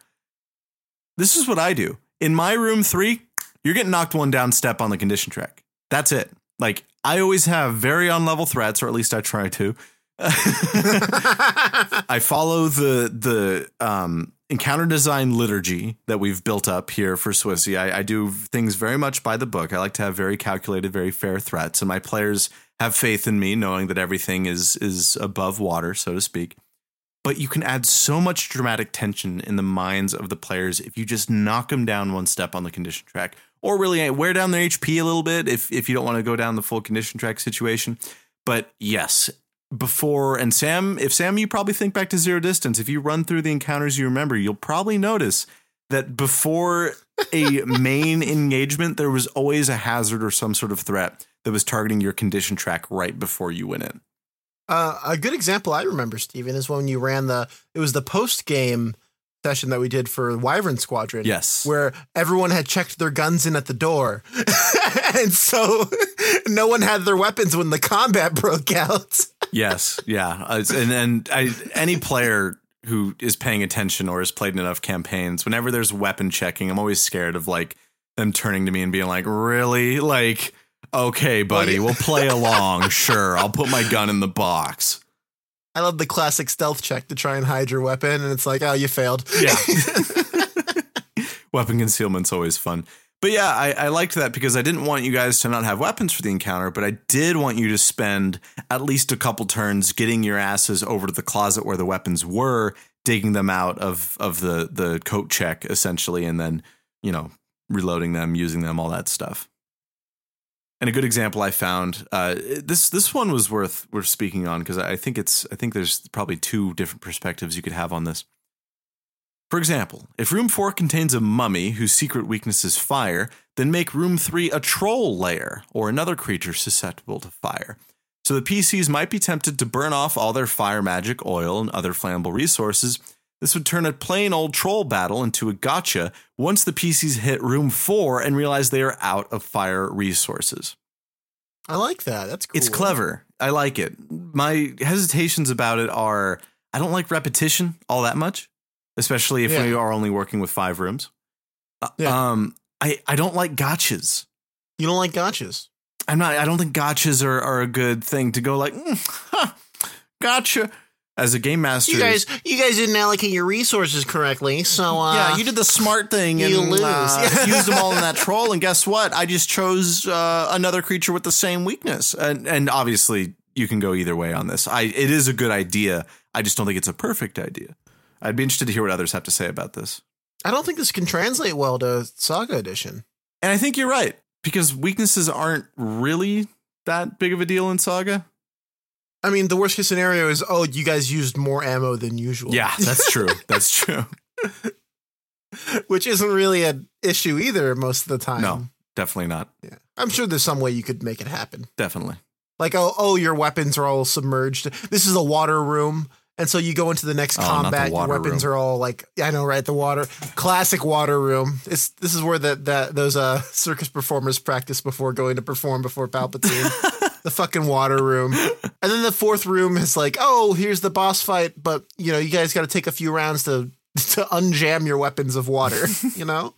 This is what I do. In my Room 3, you're getting knocked one down step on the condition track. That's it. Like, I always have very on level threats, or at least I try to. I follow the the um, encounter design liturgy that we've built up here for Swissy. I, I do things very much by the book. I like to have very calculated, very fair threats, and my players have faith in me, knowing that everything is is above water, so to speak. But you can add so much dramatic tension in the minds of the players if you just knock them down one step on the condition track, or really wear down their HP a little bit if if you don't want to go down the full condition track situation. But yes, before and Sam, if Sam, you probably think back to zero distance. If you run through the encounters you remember, you'll probably notice that before a main engagement, there was always a hazard or some sort of threat that was targeting your condition track right before you went in. Uh, a good example I remember, Stephen, is when you ran the it was the post game session that we did for Wyvern Squadron. Yes. Where everyone had checked their guns in at the door. and so no one had their weapons when the combat broke out. Yes. Yeah. Uh, and and I, any player who is paying attention or has played enough campaigns, whenever there's weapon checking, I'm always scared of like them turning to me and being like, really? Like, okay, buddy, we'll play along. Sure. I'll put my gun in the box. I love the classic stealth check to try and hide your weapon, and it's like, oh, you failed. Yeah. Weapon concealment's always fun. But yeah, I, I, liked that because I didn't want you guys to not have weapons for the encounter, but I did want you to spend at least a couple turns getting your asses over to the closet where the weapons were, digging them out of of the the coat check essentially, and then you know reloading them, using them, all that stuff. And a good example I found uh, this this one was worth worth speaking on because I think it's I think there's probably two different perspectives you could have on this. For example, if room 4 contains a mummy whose secret weakness is fire, then make room 3 a troll lair or another creature susceptible to fire. So the PCs might be tempted to burn off all their fire magic, oil, and other flammable resources. This would turn a plain old troll battle into a gotcha once the PCs hit room 4 and realize they are out of fire resources. I like that. That's cool. It's clever. I like it. My hesitations about it are I don't like repetition all that much especially if yeah. we are only working with five rooms. Uh, yeah. Um, I I don't like gotchas. You don't like gotchas. I'm not. I don't think gotchas are, are a good thing to go like mm, huh, gotcha. As a game master, you guys, you guys didn't allocate your resources correctly, so uh, yeah, you did the smart thing and lose. Uh, used them all in that troll. And guess what? I just chose uh, another creature with the same weakness. And and obviously, you can go either way on this. I it is a good idea. I just don't think it's a perfect idea. I'd be interested to hear what others have to say about this. I don't think this can translate well to Saga Edition. And I think you're right because weaknesses aren't really that big of a deal in Saga. I mean, the worst case scenario is, oh, you guys used more ammo than usual. Yeah, that's true. that's true. Which isn't really an issue either most of the time. No, definitely not. Yeah. I'm sure there's some way you could make it happen. Definitely. Like, oh, oh, your weapons are all submerged. This is a water room. And so you go into the next oh, combat, your weapons room. are all like I know, right? The water, classic water room. It's this is where that that those uh circus performers practice before going to perform before Palpatine. the fucking water room, and then the fourth room is like, oh, here's the boss fight, but you know, you guys got to take a few rounds to to unjam your weapons of water. You know.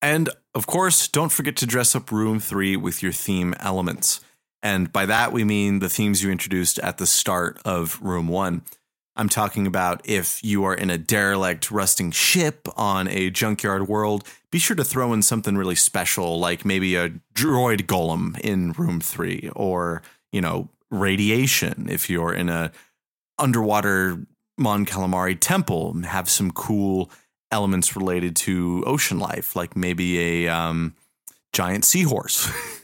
And of course, don't forget to dress up room three with your theme elements. And by that, we mean the themes you introduced at the start of room one. I'm talking about if you are in a derelict, rusting ship on a junkyard world, be sure to throw in something really special, like maybe a droid golem in room three, or, you know, radiation if you're in a underwater Mon Calamari temple, have some cool elements related to ocean life, like maybe a um, giant seahorse.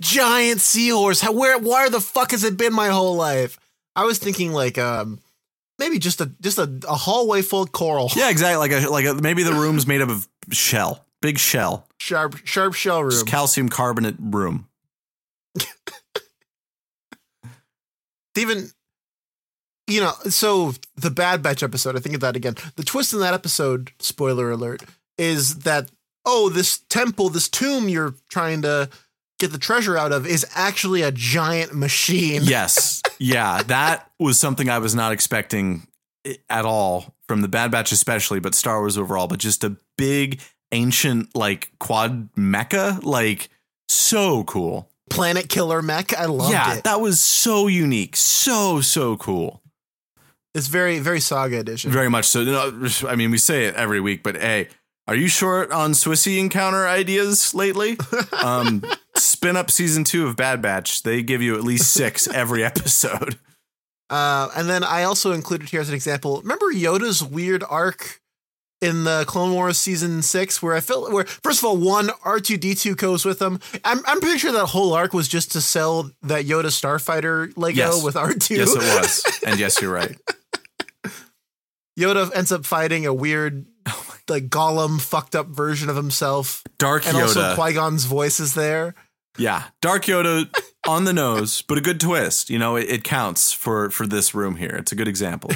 giant seahorse. How, where, where the fuck has it been my whole life? I was thinking like um maybe just a just a, a hallway full of coral. Yeah, exactly. Like a, like a, maybe the room's made up of shell, big shell, sharp sharp shell room, just calcium carbonate room. Even you know, so the Bad Batch episode, I think of that again. The twist in that episode, spoiler alert, is that oh, this temple, this tomb you're trying to get the treasure out of is actually a giant machine. Yes. Yeah. that was something I was not expecting at all from the Bad Batch, especially, but Star Wars overall, but just a big, ancient, like quad mecha. Like, so cool. Planet killer mech. I love yeah, it. Yeah, that was so unique. So, so cool. It's very, very saga edition. Very much so. I mean, we say it every week, but hey, Are you short on Swissy encounter ideas lately? Um, spin up season two of Bad Batch. They give you at least six every episode. Uh, and then I also included here as an example. Remember Yoda's weird arc in the Clone Wars season six, where I felt where first of all, one R two D two goes with them. I'm I'm pretty sure that whole arc was just to sell that Yoda Starfighter Lego Yes. with R two. Yes, it was. And yes, you're right. Yoda ends up fighting a weird, like Gollum fucked up version of himself, Dark and also Yoda. Qui Gon's voice is there. yeah, Dark Yoda on the nose, but a good twist. You know, it, it counts for for this room here. It's a good example.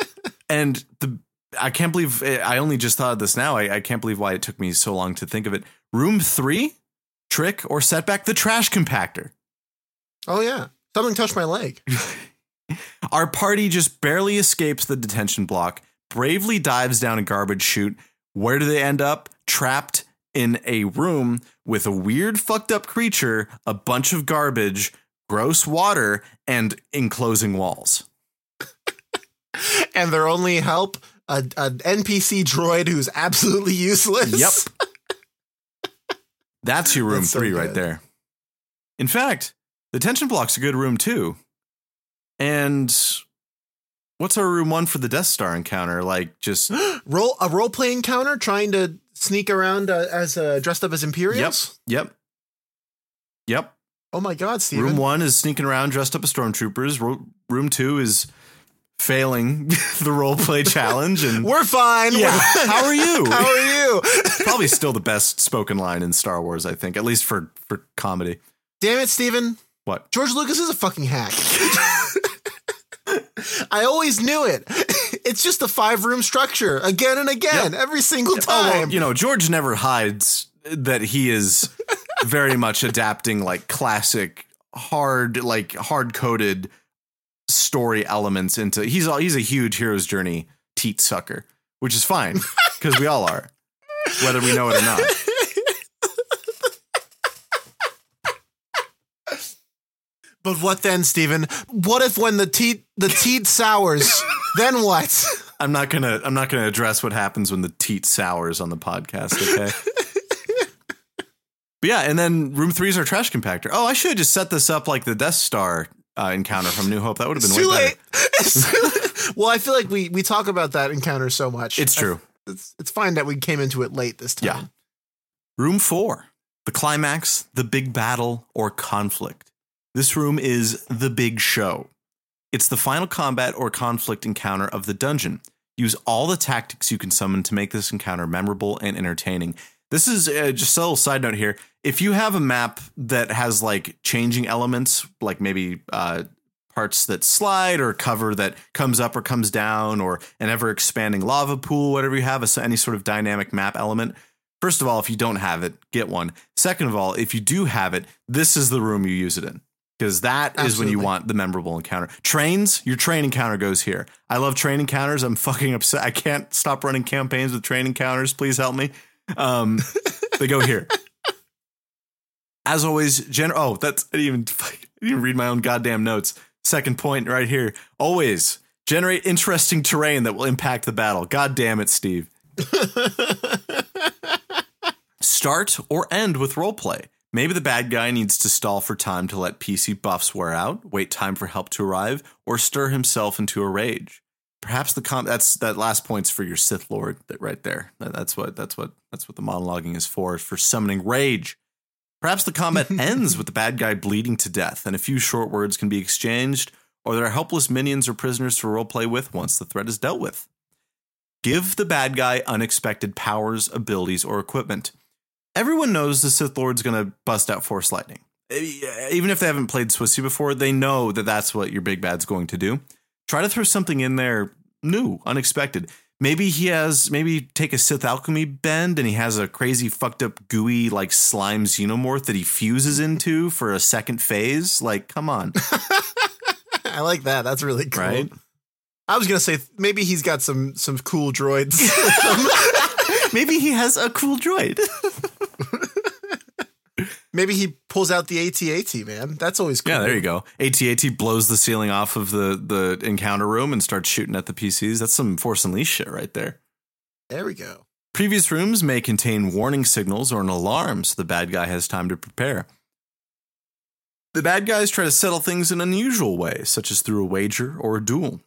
and the I can't believe I only just thought of this now. I, I can't believe why it took me so long to think of it. Room three, trick or setback, the trash compactor. Oh yeah, something touched my leg. Our party just barely escapes the detention block, bravely dives down a garbage chute. Where do they end up? Trapped in a room with a weird, fucked up creature, a bunch of garbage, gross water, and enclosing walls. and their only help a, an NPC droid who's absolutely useless. Yep. That's your room That's so three right there. In fact, the tension block's a good room too. And what's our room one for the Death Star encounter? Like just Role a role play encounter trying to sneak around uh, as uh, dressed up as Imperials. Yep. Yep. Yep. Oh my God, Stephen. Room one is sneaking around dressed up as stormtroopers. Ro- Room two is failing the role play challenge. And We're fine. yeah, We're- how are you? How are you? Probably still the best spoken line in Star Wars, I think, at least for for comedy. Damn it, Stephen. What? George Lucas is a fucking hack. I always knew it. It's just a five room structure again and again, every single Oh, time. well, you know, George never hides that he is very much adapting like classic hard like hard coded story elements into he's all he's a huge hero's journey teat sucker, which is fine because we all are, whether we know it or not. but what then, Stephen? What if when the teat the teat sours, then what? I'm not gonna I'm not gonna address what happens when the teat sours on the podcast, okay? but yeah, and then room three is our trash compactor. Oh, I should have just set this up like the Death Star uh, encounter from New Hope. That would have been too way late. Late. well, I feel like we we talk about that encounter so much. It's true. It's it's fine that we came into it late this time. Yeah. Room four, the climax, the big battle or conflict. This room is the big show. It's the final combat or conflict encounter of the dungeon. Use all the tactics you can summon to make this encounter memorable and entertaining. This is uh, just a little side note here. If you have a map that has like changing elements, like maybe uh, parts that slide or cover that comes up or comes down, or an ever expanding lava pool, whatever you have, any sort of dynamic map element. First of all, if you don't have it, get one. Second of all, if you do have it, this is the room you use it in. Because that is when you want the memorable encounter. Trains, your train encounter goes here. I love train encounters. I'm fucking upset. I can't stop running campaigns with train encounters. Please help me. Um, they go here. As always, gen- oh, that's I didn't even I didn't even read my own goddamn notes. Second point right here. Always generate interesting terrain that will impact the battle. God damn it, Steve. Start or end with roleplay. Maybe the bad guy needs to stall for time to let PC buffs wear out, wait time for help to arrive, or stir himself into a rage. Perhaps the com- that's that last point's for your Sith Lord that right there. That's what that's what that's what the monologuing is for, for summoning rage. Perhaps the combat ends with the bad guy bleeding to death, and a few short words can be exchanged, or there are helpless minions or prisoners to roleplay with once the threat is dealt with. Give the bad guy unexpected powers, abilities, or equipment. Everyone knows the Sith Lord's going to bust out Force Lightning. Eh, Even if they haven't played Swissy before, they know that that's what your big bad's going to do. Try to throw something in there new, unexpected. Maybe he has, maybe take a Sith alchemy bend and he has a crazy fucked up gooey like slime xenomorph that he fuses into for a second phase. Like, come on, I like that. That's really cool. right? I was gonna say maybe he's got some some cool droids. Maybe he has a cool droid. maybe he pulls out the AT-AT, man. That's always cool. Yeah, there you go. AT-AT blows the ceiling off of the the encounter room and starts shooting at the PCs. That's some Force Unleashed shit right there. There we go. Previous rooms may contain warning signals or an alarm so the bad guy has time to prepare. The bad guys try to settle things in unusual ways, such as through a wager or a duel.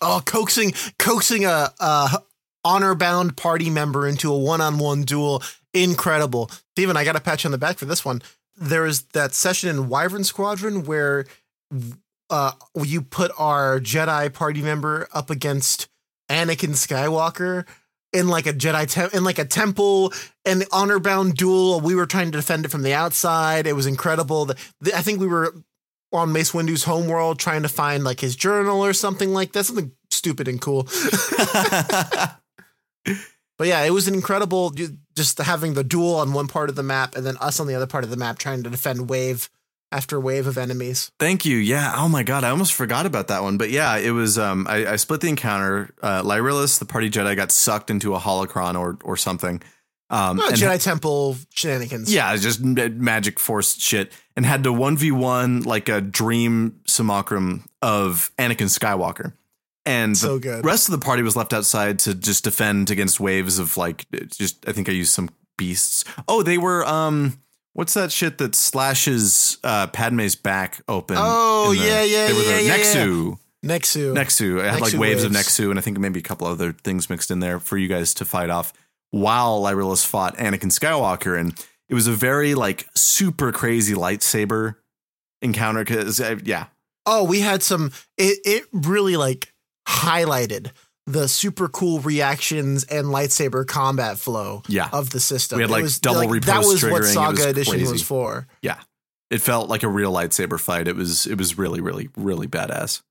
Oh, coaxing coaxing a, a honor bound party member into a one on one duel. Incredible. Steven, I got a patch on the back for this one. There was that session in Wyvern Squadron where uh, you put our Jedi party member up against Anakin Skywalker in like a Jedi te- in like a temple an honor bound duel. We were trying to defend it from the outside. It was incredible. The, the, I think we were on Mace Windu's homeworld trying to find like his journal or something like that, something stupid and cool. but yeah, it was an incredible just having the duel on one part of the map and then us on the other part of the map trying to defend wave after wave of enemies. Thank you. Yeah. Oh my god, I almost forgot about that one. But yeah, it was. Um, I, I split the encounter. Uh, Lyrilus, the party Jedi, got sucked into a holocron or or something. Um, oh, Jedi Temple shenanigans. Yeah, just magic force shit, and had to one v one like a dream simulacrum of Anakin Skywalker. And so the good. rest of the party was left outside to just defend against waves of like just I think I used some beasts. Oh, they were um what's that shit that slashes uh Padme's back open? Oh the, yeah, yeah, they were yeah, the yeah, Nexu. Yeah. Nexu. Nexu. I had like waves, waves, of Nexu, and I think maybe a couple other things mixed in there for you guys to fight off while Lyrilus fought Anakin Skywalker. And it was a very like super crazy lightsaber encounter. Cause uh, yeah. Oh, we had some, it, it really like highlighted the super cool reactions and lightsaber combat flow yeah. of the system. We had like was, double like, riposte That was triggering. what Saga was Edition crazy. was for. Yeah. It felt like a real lightsaber fight. It was it was really, really, really badass.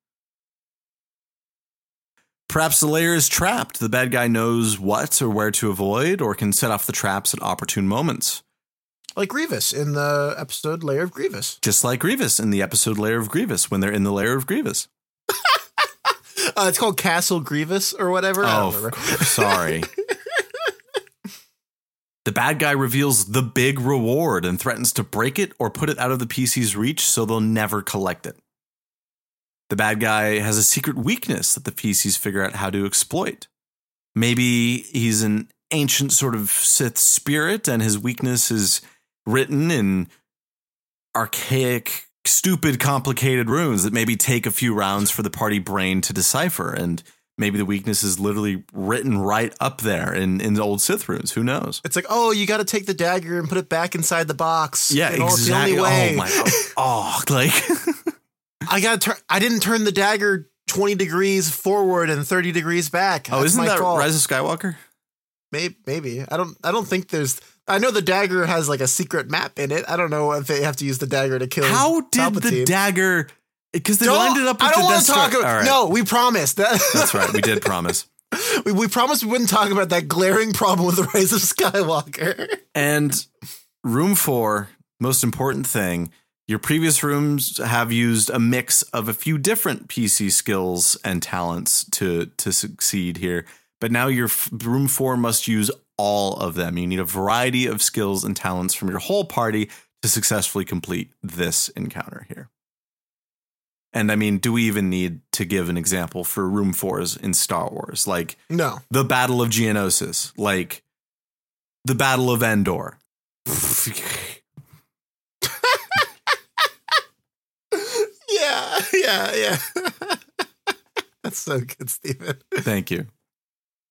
Perhaps the layer is trapped. The bad guy knows what or where to avoid or can set off the traps at opportune moments. Like Grievous in the episode Lair of Grievous. Just like Grievous in the episode Lair of Grievous when they're in the Lair of Grievous. uh, it's called Castle Grievous or whatever. Oh, sorry. the bad guy reveals the big reward and threatens to break it or put it out of the PC's reach so they'll never collect it. The bad guy has a secret weakness that the PCs figure out how to exploit. Maybe he's an ancient sort of Sith spirit and his weakness is written in archaic, stupid, complicated runes that maybe take a few rounds for the party brain to decipher. And maybe the weakness is literally written right up there in, in the old Sith runes. Who knows? It's like, oh, you got to take the dagger and put it back inside the box. Yeah, you know, exactly. It's the only oh way. Oh my! God. Oh, like I got to turn. I didn't turn the dagger twenty degrees forward and thirty degrees back. oh, isn't my that fault. Rise of Skywalker? Maybe, maybe. I don't. I don't think there's. I know the dagger has like a secret map in it. I don't know if they have to use the dagger to kill. How did the dagger? Because they Don't- it up. With I don't the want to talk about. Right. No, we promised that. that's right. We did promise. we, we promised we wouldn't talk about that glaring problem with the Rise of Skywalker. And room four, most important thing, your previous rooms have used a mix of a few different PC skills and talents to to succeed here. But now your f- room four must use all of them. You need a variety of skills and talents from your whole party to successfully complete this encounter here. And I mean, do we even need to give an example for room fours in Star Wars? Like No. the Battle of Geonosis, like the Battle of Endor. Yeah, yeah, yeah. That's so good, Stephen. Thank you.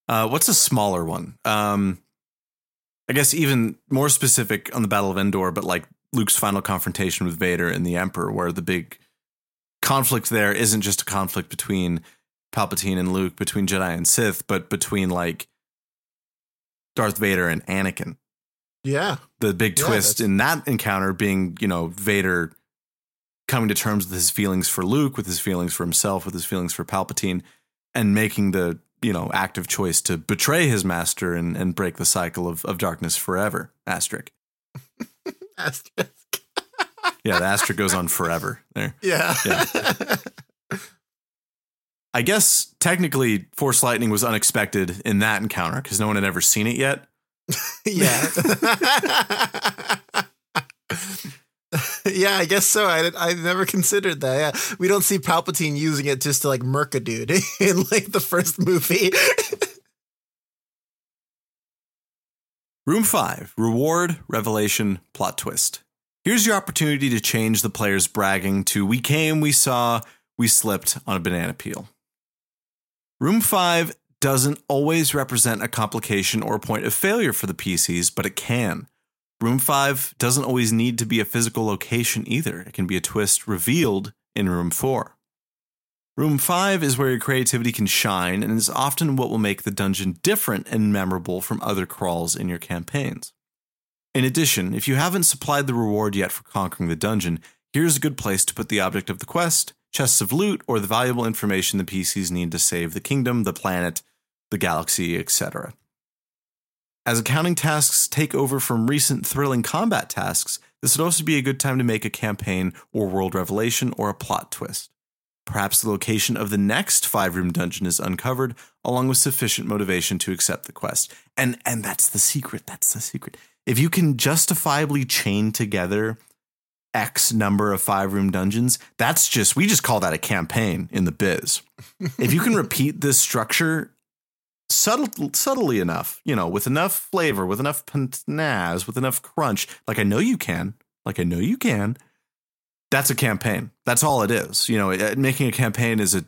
Uh, what's a smaller one? Um, I guess even more specific on the Battle of Endor, but like Luke's final confrontation with Vader and the Emperor, where the big conflict there isn't just a conflict between Palpatine and Luke, between Jedi and Sith, but between like Darth Vader and Anakin. Yeah. the big Yeah, twist that's- in that encounter being, you know, Vader coming to terms with his feelings for Luke, with his feelings for himself, with his feelings for Palpatine, and making the, you know, active choice to betray his master and, and break the cycle of, of darkness forever. Asterisk. Asterisk. Yeah, the asterisk goes on forever there. Yeah. Yeah. I guess technically Force Lightning was unexpected in that encounter because no one had ever seen it yet. yeah. yeah, I guess so. I I never considered that. Yeah. We don't see Palpatine using it just to like murk a dude in like the first movie. Room 5 Reward, Revelation, Plot Twist. Here's your opportunity to change the player's bragging to We came, we saw, we slipped on a banana peel. Room 5 doesn't always represent a complication or a point of failure for the PCs, but it can. Room 5 doesn't always need to be a physical location either. It can be a twist revealed in Room 4. Room 5 is where your creativity can shine and is often what will make the dungeon different and memorable from other crawls in your campaigns. In addition, if you haven't supplied the reward yet for conquering the dungeon, here's a good place to put the object of the quest, chests of loot, or the valuable information the PCs need to save the kingdom, the planet, the galaxy, etc. As accounting tasks take over from recent thrilling combat tasks, this would also be a good time to make a campaign or world revelation or a plot twist. Perhaps the location of the next five room dungeon is uncovered, along with sufficient motivation to accept the quest. And and that's the secret. That's the secret. If you can justifiably chain together X number of five room dungeons, that's just we just call that a campaign in the biz. if you can repeat this structure subtle, subtly enough, you know, with enough flavor, with enough pizzazz, with enough crunch, like I know you can, like I know you can that's a campaign. That's all it is. You know, making a campaign is a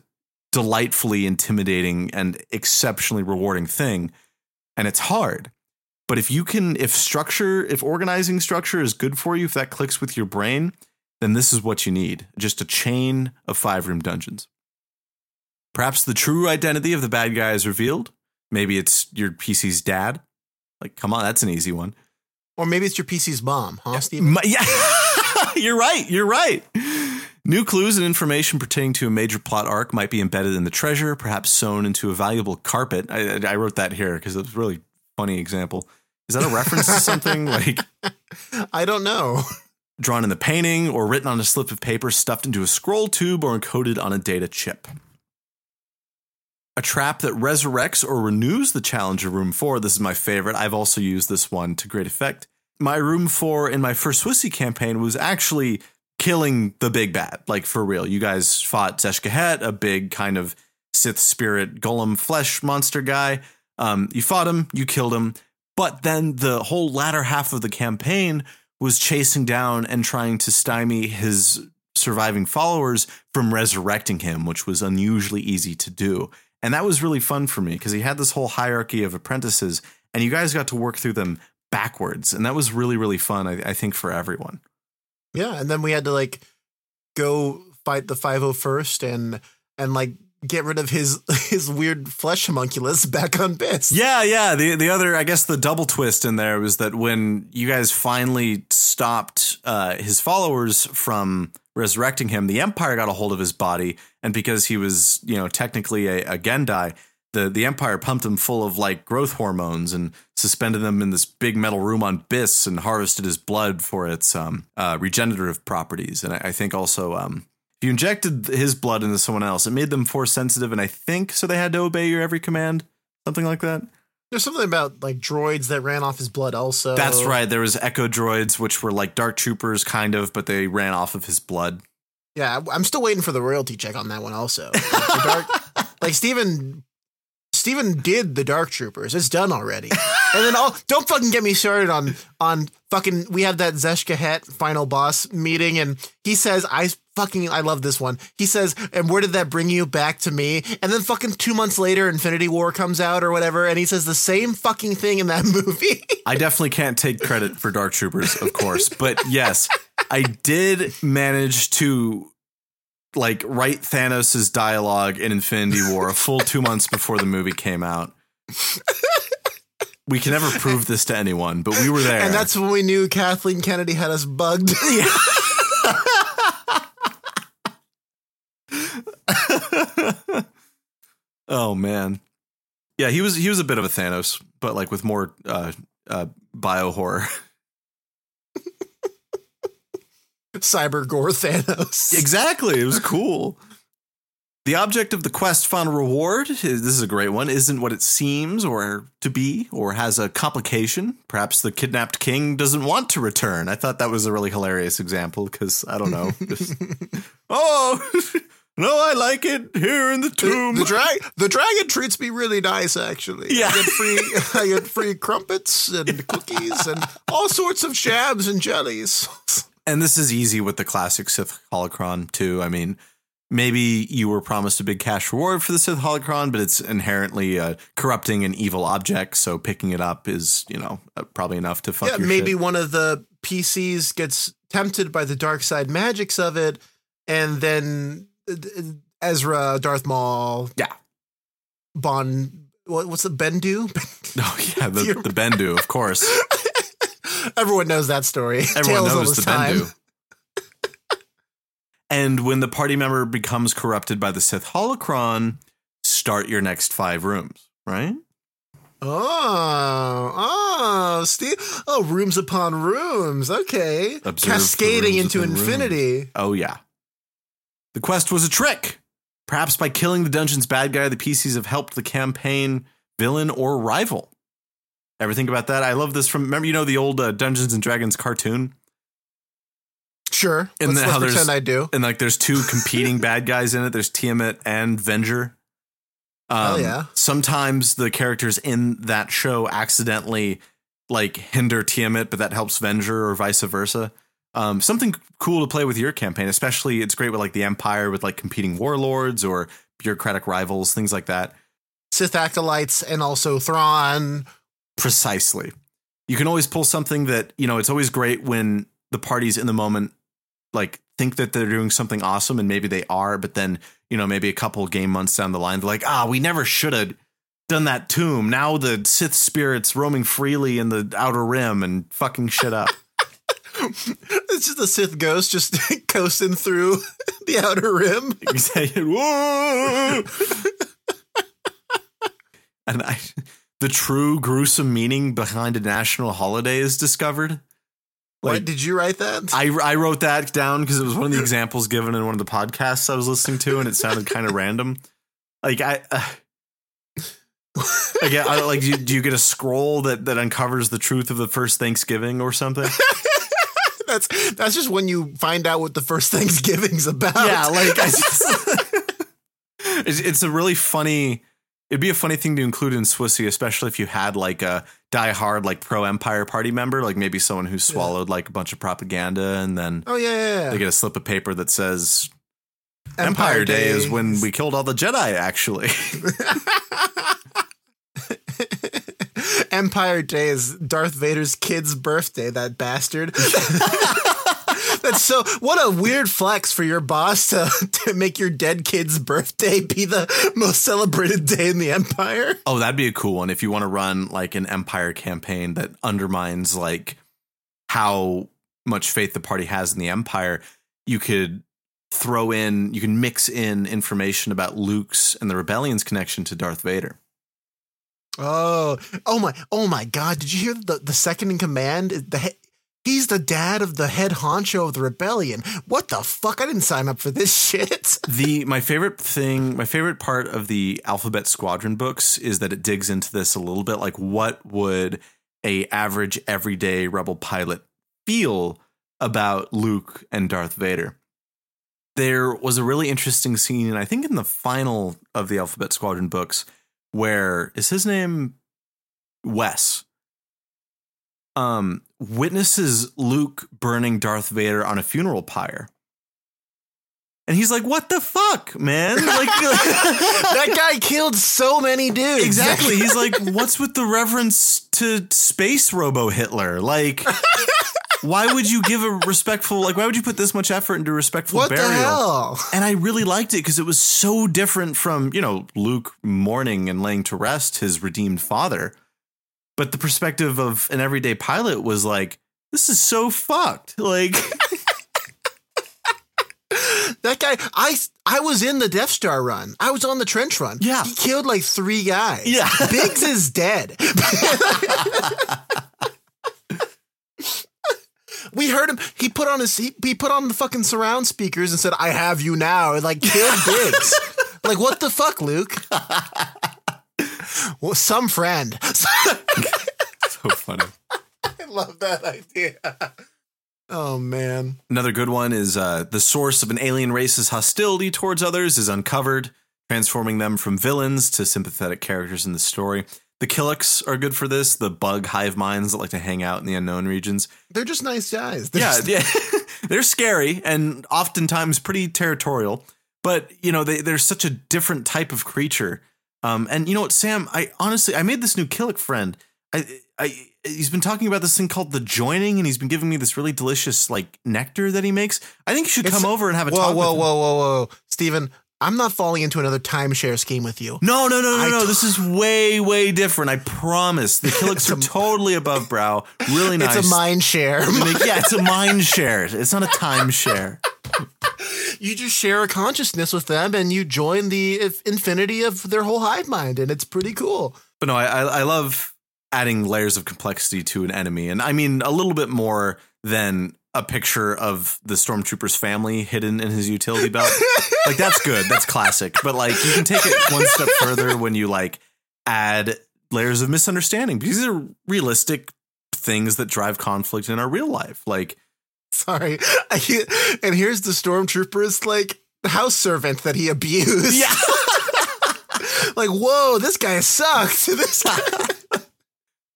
delightfully intimidating and exceptionally rewarding thing. And it's hard. But if you can, if structure, if organizing structure is good for you, if that clicks with your brain, then this is what you need just a chain of five room dungeons. Perhaps the true identity of the bad guy is revealed. Maybe it's your PC's dad. Like, come on, that's an easy one. Or maybe it's your PC's mom, huh, Stephen? Yeah. you're right. You're right. New clues and information pertaining to a major plot arc might be embedded in the treasure, perhaps sewn into a valuable carpet. I, I wrote that here because it's a really funny example. Is that a reference to something like? I don't know. Drawn in the painting or written on a slip of paper stuffed into a scroll tube or encoded on a data chip. A trap that resurrects or renews the challenge of Room 4. This is my favorite. I've also used this one to great effect my room four in my first Swissy campaign was actually killing the big bad, like for real. You guys fought Zeshkahet, a big kind of Sith spirit golem flesh monster guy. Um, you fought him, you killed him, but then the whole latter half of the campaign was chasing down and trying to stymie his surviving followers from resurrecting him, which was unusually easy to do. And that was really fun for me because he had this whole hierarchy of apprentices, and you guys got to work through them backwards, and that was really really fun. I, I think for everyone. Yeah, and then we had to like go fight the 501st and and like get rid of his his weird flesh homunculus back on Byss. Yeah, yeah. The the other, I guess, the double twist in there was that when you guys finally stopped uh, his followers from resurrecting him, the Empire got a hold of his body, and because he was, you know, technically a, a Gendai, the the Empire pumped him full of like growth hormones and suspended him in this big metal room on Byss and harvested his blood for its um, uh, regenerative properties. And I, I think also um, if you injected his blood into someone else, it made them force sensitive, and I think so they had to obey your every command, something like that. There's something about like droids that ran off his blood also. That's right. There was echo droids, which were like dark troopers, kind of, but they ran off of his blood. Yeah, I'm still waiting for the royalty check on that one also. Like, dark, like Stephen Stephen did the Dark Troopers. It's done already. and then all don't fucking get me started on on fucking we had that Zeshkahet final boss meeting and he says I fucking I love this one. He says, and where did that bring you back to me? And then fucking two months later Infinity War comes out or whatever, and he says the same fucking thing in that movie. I definitely can't take credit for Dark Troopers, of course. But yes, I did manage to like write Thanos' dialogue in Infinity War a full two months before the movie came out. We can never prove this to anyone, but we were there. And that's when we knew Kathleen Kennedy had us bugged. oh man. Yeah, he was he was a bit of a Thanos, but like with more uh uh bio horror. Cyber Gore Thanos. Exactly. It was cool. The object of the quest found reward. This is a great one. Isn't what it seems or to be, or has a complication. Perhaps the kidnapped king doesn't want to return. I thought that was a really hilarious example because I don't know. Just, oh, No, I like it here in the tomb. The, drag the dragon treats me really nice, actually. Yeah. I get free I get free crumpets and cookies and all sorts of jams and jellies. and this is easy with the classic Sith holocron too. I mean, maybe you were promised a big cash reward for the Sith holocron, but it's inherently uh, corrupting an evil object. So picking it up is, you know, uh, probably enough to fuck yeah, your maybe shit. one of the PCs gets tempted by the dark side magics of it, and then Uh, Ezra, Darth Maul, Yeah. Bon, what, what's the Bendu? Oh yeah, the, the Bendu, of course. Everyone knows that story. Everyone Tales knows the time. Bendu. and when the party member becomes corrupted by the Sith holocron, start your next five rooms, right? Oh, oh, Steve. Oh, rooms upon rooms. Okay. Observe Cascading rooms into within rooms. infinity. Oh yeah. The quest was a trick. Perhaps by killing the dungeon's bad guy, the PCs have helped the campaign villain or rival. Ever think about that? I love this from. Remember, you know the old uh, Dungeons and Dragons cartoon, Sure. And let's, then let's how there's- pretend I do. and like there's two competing bad guys in it. There's Tiamat and Venger. Um, Oh, yeah. Sometimes the characters in that show accidentally like hinder Tiamat, but that helps Venger or vice versa. Um, something cool to play with your campaign, especially it's great with like the Empire with like competing warlords or bureaucratic rivals, things like that. Sith acolytes and also Thrawn. Precisely. You can always pull something that, you know, it's always great when the parties in the moment like think that they're doing something awesome and maybe they are, but then, you know, maybe a couple game months down the line, they're like, ah, we never should have done that tomb. Now the Sith spirits roaming freely in the outer rim and fucking shit up. It's just a Sith ghost just coasting through the outer rim. Exactly. Whoa! and I, the true gruesome meaning behind a national holiday is discovered. what did you write that? I, I wrote that down because it was one of the examples given in one of the podcasts I was listening to, and it sounded kind of random. Like I, uh, again, I, like do you, do you get a scroll that that uncovers the truth of the first Thanksgiving or something? That's that's just when you find out what the first Thanksgiving's about. yeah, like I just, it's, it's a really funny. It'd be a funny thing to include in Swissy, especially if you had like a diehard like pro Empire party member, like maybe someone who swallowed like a bunch of propaganda and then oh yeah, yeah, yeah. they get a slip of paper that says Empire, Day, is when we killed all the Jedi. Actually, Empire Day is Darth Vader's kid's birthday, that bastard. That's so what a weird flex for your boss to, to make your dead kid's birthday be the most celebrated day in the Empire. oh, that'd be a cool one if you want to run like an Empire campaign that undermines like how much faith the party has in the Empire. You could throw in, you can mix in information about Luke's and the rebellion's connection to Darth Vader. Oh, oh my, oh my God! Did you hear the the second in command? The he- he's the dad of the head honcho of the rebellion. What the fuck? I didn't sign up for this shit. the my favorite thing my favorite part of the alphabet squadron books is that it digs into this a little bit like what would a average everyday rebel pilot feel about luke and darth vader there was a really interesting scene and i think in the final of the alphabet squadron books where is his name wes um witnesses luke burning darth vader on a funeral pyre and he's like, "What the fuck, man?" Like, that guy killed so many dudes. exactly. He's like, "What's with the reference to space Robo Hitler?" Like, why would you give a respectful? Like, why would you put this much effort into respectful what burial? the hell? And I really liked it because it was so different from you know Luke mourning and laying to rest his redeemed father, but the perspective of an everyday pilot was like, "This is so fucked." Like. That guy, I I was in the Death Star run. I was on the trench run. Yeah. he killed like three guys. Yeah. Biggs is dead. we heard him. He put on his he, he put on the fucking surround speakers and said, "I have you now," and like killed Biggs. like what the fuck, Luke? well, some friend. so funny. I love that idea. Oh man. Another good one is uh, the source of an alien race's hostility towards others is uncovered, transforming them from villains to sympathetic characters in the story. The Killiks are good for this, the bug hive minds that like to hang out in the unknown regions. They're just nice guys. They're yeah, just- yeah. they're scary and oftentimes pretty territorial, but you know, they, they're such a different type of creature. Um, and you know what, Sam, I honestly, I made this new Killik friend. I, I, he's been talking about this thing called the joining, and he's been giving me this really delicious like nectar that he makes. I think you should It's- come over and have a Whoa, talk. whoa, with him. whoa, whoa, whoa. Stephen, I'm not falling into another timeshare scheme with you. No, no, no, no, I no. t- this is way, way different. I promise. The Killiks are totally above brow. Really nice. It's a mind share. yeah, it's a mind share. It's not a timeshare. you just share a consciousness with them and you join the infinity of their whole hive mind, and it's pretty cool. But no, I, I I love adding layers of complexity to an enemy, and I mean a little bit more than a picture of the stormtrooper's family hidden in his utility belt. like that's good, that's classic. But like you can take it one step further when you like add layers of misunderstanding because these are realistic things that drive conflict in our real life. Like Sorry. I, and here's the stormtrooper's like house servant that he abused. yeah, like, whoa, this guy sucks. This guy.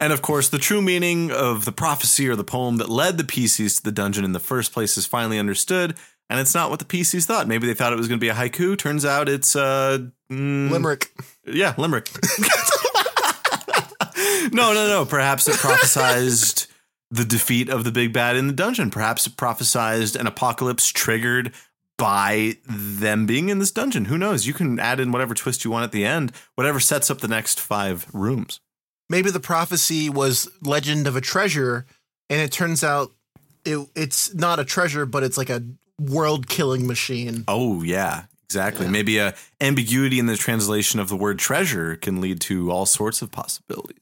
And of course, the true meaning of the prophecy or the poem that led the PCs to the dungeon in the first place is finally understood. And it's not what the PCs thought. Maybe they thought it was going to be a haiku. Turns out it's uh, mm, Limerick. Yeah, limerick. no, no, no. Perhaps it prophesized the defeat of the big bad in the dungeon. Perhaps it prophesized an apocalypse triggered by them being in this dungeon. Who knows? You can add in whatever twist you want at the end, whatever sets up the next five rooms. Maybe the prophecy was legend of a treasure, and it turns out it, it's not a treasure, but it's like a world killing machine. Oh yeah, exactly. Yeah. Maybe a ambiguity in the translation of the word treasure can lead to all sorts of possibilities.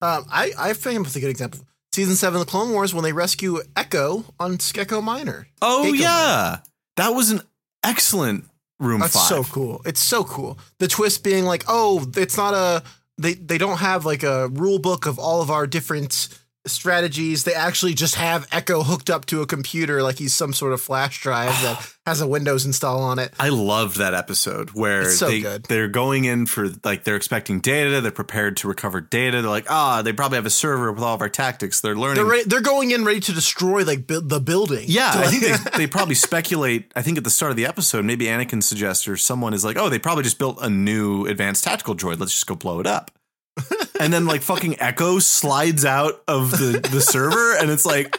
Um, I I think with a good example. Season seven of the Clone Wars when they rescue Echo on Skako Minor. Oh yeah, that was an excellent room That's five. so cool. It's so cool. The twist being like, oh, it's not a they they don't have like a rule book of all of our different strategies. They actually just have Echo hooked up to a computer like he's some sort of flash drive that has a Windows install on it. I loved that episode where so they good. they're going in for like they're expecting data, they're prepared to recover data. They're like, ah, they probably have a server with all of our tactics. They're learning. They're they're going in ready to destroy like bu- the building. yeah, I think they, they probably speculate. I think at the start of the episode, maybe Anakin suggests or someone is like, "Oh, they probably just built a new advanced tactical droid. Let's just go blow it up." And then like fucking Echo slides out of the the server, and it's like,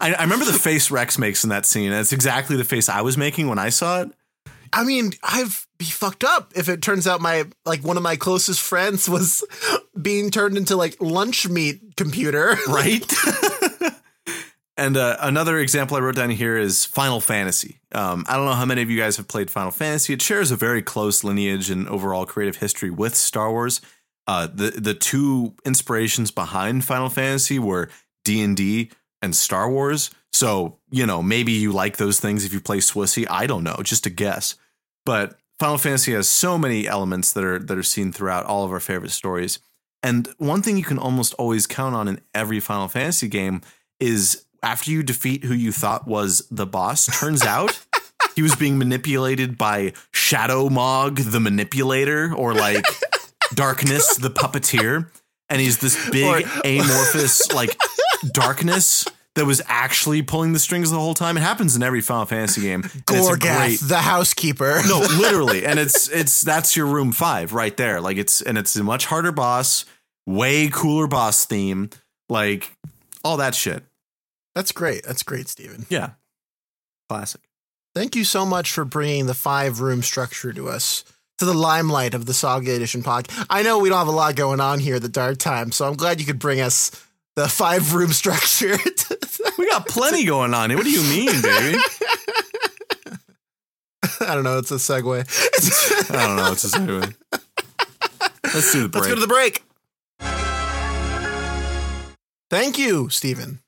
I, I remember the face Rex makes in that scene. And it's exactly the face I was making when I saw it. I mean, I've be fucked up if it turns out my like one of my closest friends was being turned into like lunch meat computer. right? and uh, another example I wrote down here is Final Fantasy. Um, I don't know how many of you guys have played Final Fantasy. It shares a very close lineage and overall creative history with Star Wars. Uh, the the two inspirations behind Final Fantasy were D and D and Star Wars. So you know maybe you like those things if you play Swissy. I don't know, just a guess. But Final Fantasy has so many elements that are that are seen throughout all of our favorite stories. And one thing you can almost always count on in every Final Fantasy game is after you defeat who you thought was the boss, turns out he was being manipulated by Shadow Mog, the manipulator, or like Darkness, the puppeteer. And he's this big Or- amorphous like darkness that was actually pulling the strings the whole time. It happens in every Final Fantasy game. Gorgath, great- the housekeeper. no, literally, and it's it's that's your room five right there. Like it's and it's a much harder boss, way cooler boss theme, like all that shit. That's great. That's great, Stephen. Yeah, classic. Thank you so much for bringing the five room structure to us, to the limelight of the Saga Edition podcast. I know we don't have a lot going on here at the Dark Time, so I'm glad you could bring us the five room structure. We got plenty going on. here. What do you mean, baby? I don't know. It's a segue. I don't know. It's a segue. Let's do the break. Let's go to the break. Thank you, Stephen.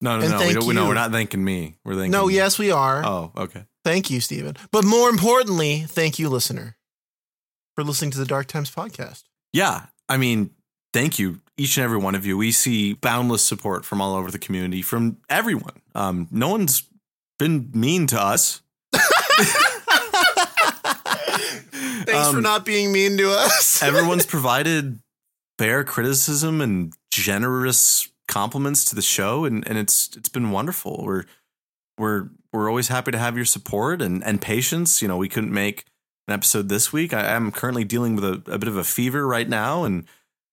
no, no, and no. We don't, we, no, we're not thanking me. We're thanking. No, yes, we are. Oh, okay. Thank you, Stephen. But more importantly, thank you, listener, for listening to the Dark Times podcast. Yeah, I mean, thank you each and every one of you. We see boundless support from all over the community, from everyone. Um, no one's been mean to us. Thanks for Um, not being mean to us. Everyone's provided fair criticism and generous compliments to the show, and, and it's it's been wonderful. We're we're we're always happy to have your support and and patience. You know, we couldn't make an episode this week. I am currently dealing with a, a bit of a fever right now, and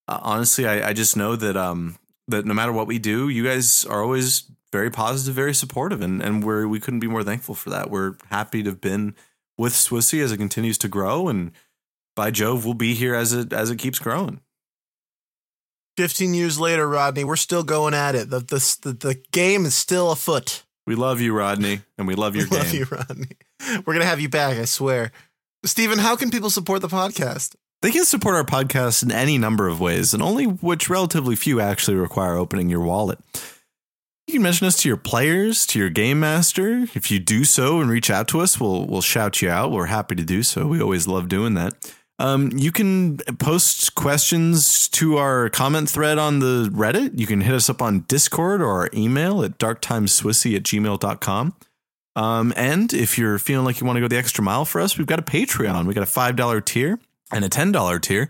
uh, honestly, I, I just know that um that no matter what we do, you guys are always very positive, very supportive, and and we're we couldn't be more thankful for that. We're happy to have been with Swissy as it continues to grow, and by Jove, we'll be here as it as it keeps growing. 15 years later, Rodney, we're still going at it. The, the, the, the game is still afoot. We love you, Rodney, and we love your We love game. you, Rodney. We're going to have you back, I swear. Stephen, how can people support the podcast? They can support our podcast in any number of ways, and only which relatively few actually require opening your wallet. You can mention us to your players, to your game master. If you do so and reach out to us, we'll we'll shout you out. We're happy to do so. We always love doing that. Um, you can post questions to our comment thread on the Reddit. You can hit us up on Discord or our email at darktimeswissy at gmail.com. Um, and if you're feeling like you want to go the extra mile for us, we've got a Patreon. We got a $5 tier and a $10 tier.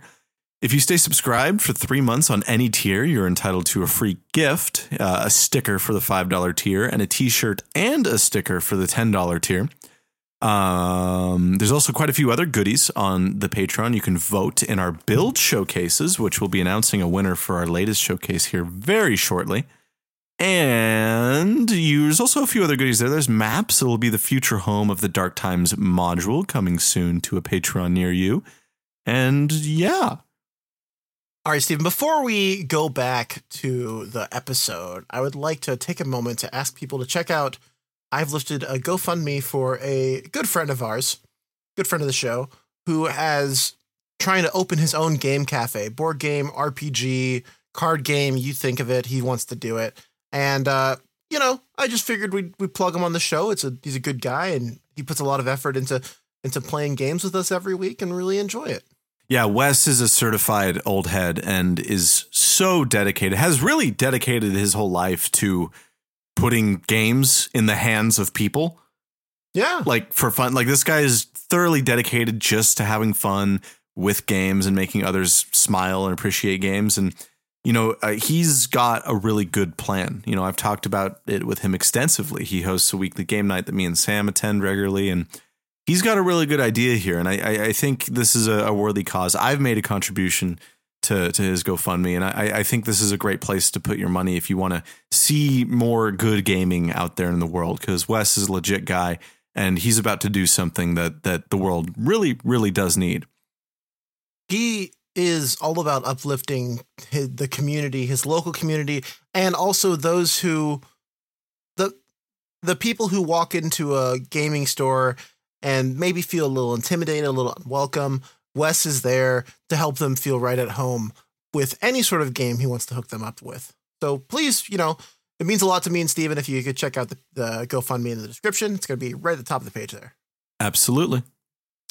If you stay subscribed for three months on any tier, you're entitled to a free gift, uh, a sticker for the $5 tier, and a t shirt and a sticker for the $10 tier. Um, there's also quite a few other goodies on the Patreon. You can vote in our build showcases, which we'll be announcing a winner for our latest showcase here very shortly. And you, there's also a few other goodies there. There's maps. It will be the future home of the Dark Times module coming soon to a Patreon near you. And yeah, All right, Steven, before we go back to the episode, I would like to take a moment to ask people to check out. I've lifted a GoFundMe for a good friend of ours, good friend of the show, who has trying to open his own game cafe, board game, RPG, card game. You think of it, he wants to do it. And, uh, you know, I just figured we'd, we'd plug him on the show. It's a, he's a good guy and he puts a lot of effort into, into playing games with us every week and really enjoy it. Yeah, Wes is a certified old head and is so dedicated, has really dedicated his whole life to putting games in the hands of people, Yeah. like for fun. Like this guy is thoroughly dedicated just to having fun with games and making others smile and appreciate games. And, you know, uh, he's got a really good plan. You know, I've talked about it with him extensively. He hosts a weekly game night that me and Sam attend regularly. And he's got a really good idea here, and I, I, I think this is a, a worthy cause. I've made a contribution to to his GoFundMe, and I, I think this is a great place to put your money if you want to see more good gaming out there in the world. Because Wes is a legit guy, and he's about to do something that that the world really, really does need. he is all about uplifting his, the community, his local community, and also those who the the people who walk into a gaming store and maybe feel a little intimidated, a little unwelcome. Wes is there to help them feel right at home with any sort of game he wants to hook them up with. So please, you know, it means a lot to me and Steven if you could check out the, the GoFundMe in the description. It's going to be right at the top of the page there. Absolutely.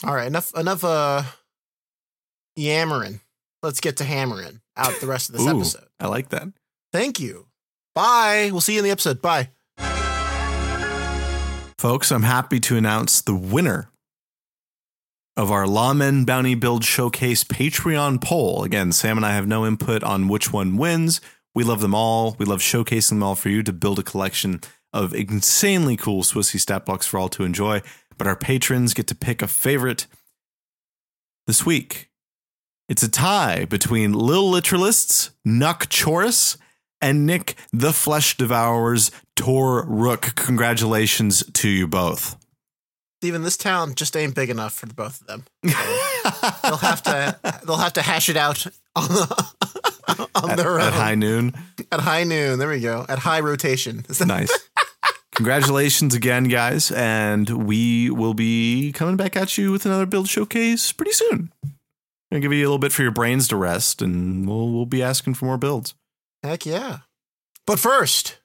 All right, enough enough uh yammering. Let's get to hammering out the rest of this Ooh. episode. I like that. Thank you. Bye. We'll see you in the episode. Bye. Folks, I'm happy to announce the winner of our Lawmen Bounty Build Showcase Patreon poll. Again, Sam and I have no input on which one wins. We love them all. We love showcasing them all for you to build a collection of insanely cool Swissy stat blocks for all to enjoy. But our patrons get to pick a favorite this week. It's a tie between Lil Literalists, Nuck Chorus, and Nick the Flesh Devourer's Tor Rook. Congratulations to you both. Steven, this town just ain't big enough for the both of them. They'll have to they'll have to hash it out on, the, on at, their own. at high noon. At high noon. There we go. At high rotation. Nice. Congratulations again, guys. And we will be coming back at you with another build showcase pretty soon. Gonna give you a little bit for your brains to rest, and we'll we'll be asking for more builds. Heck yeah. But first,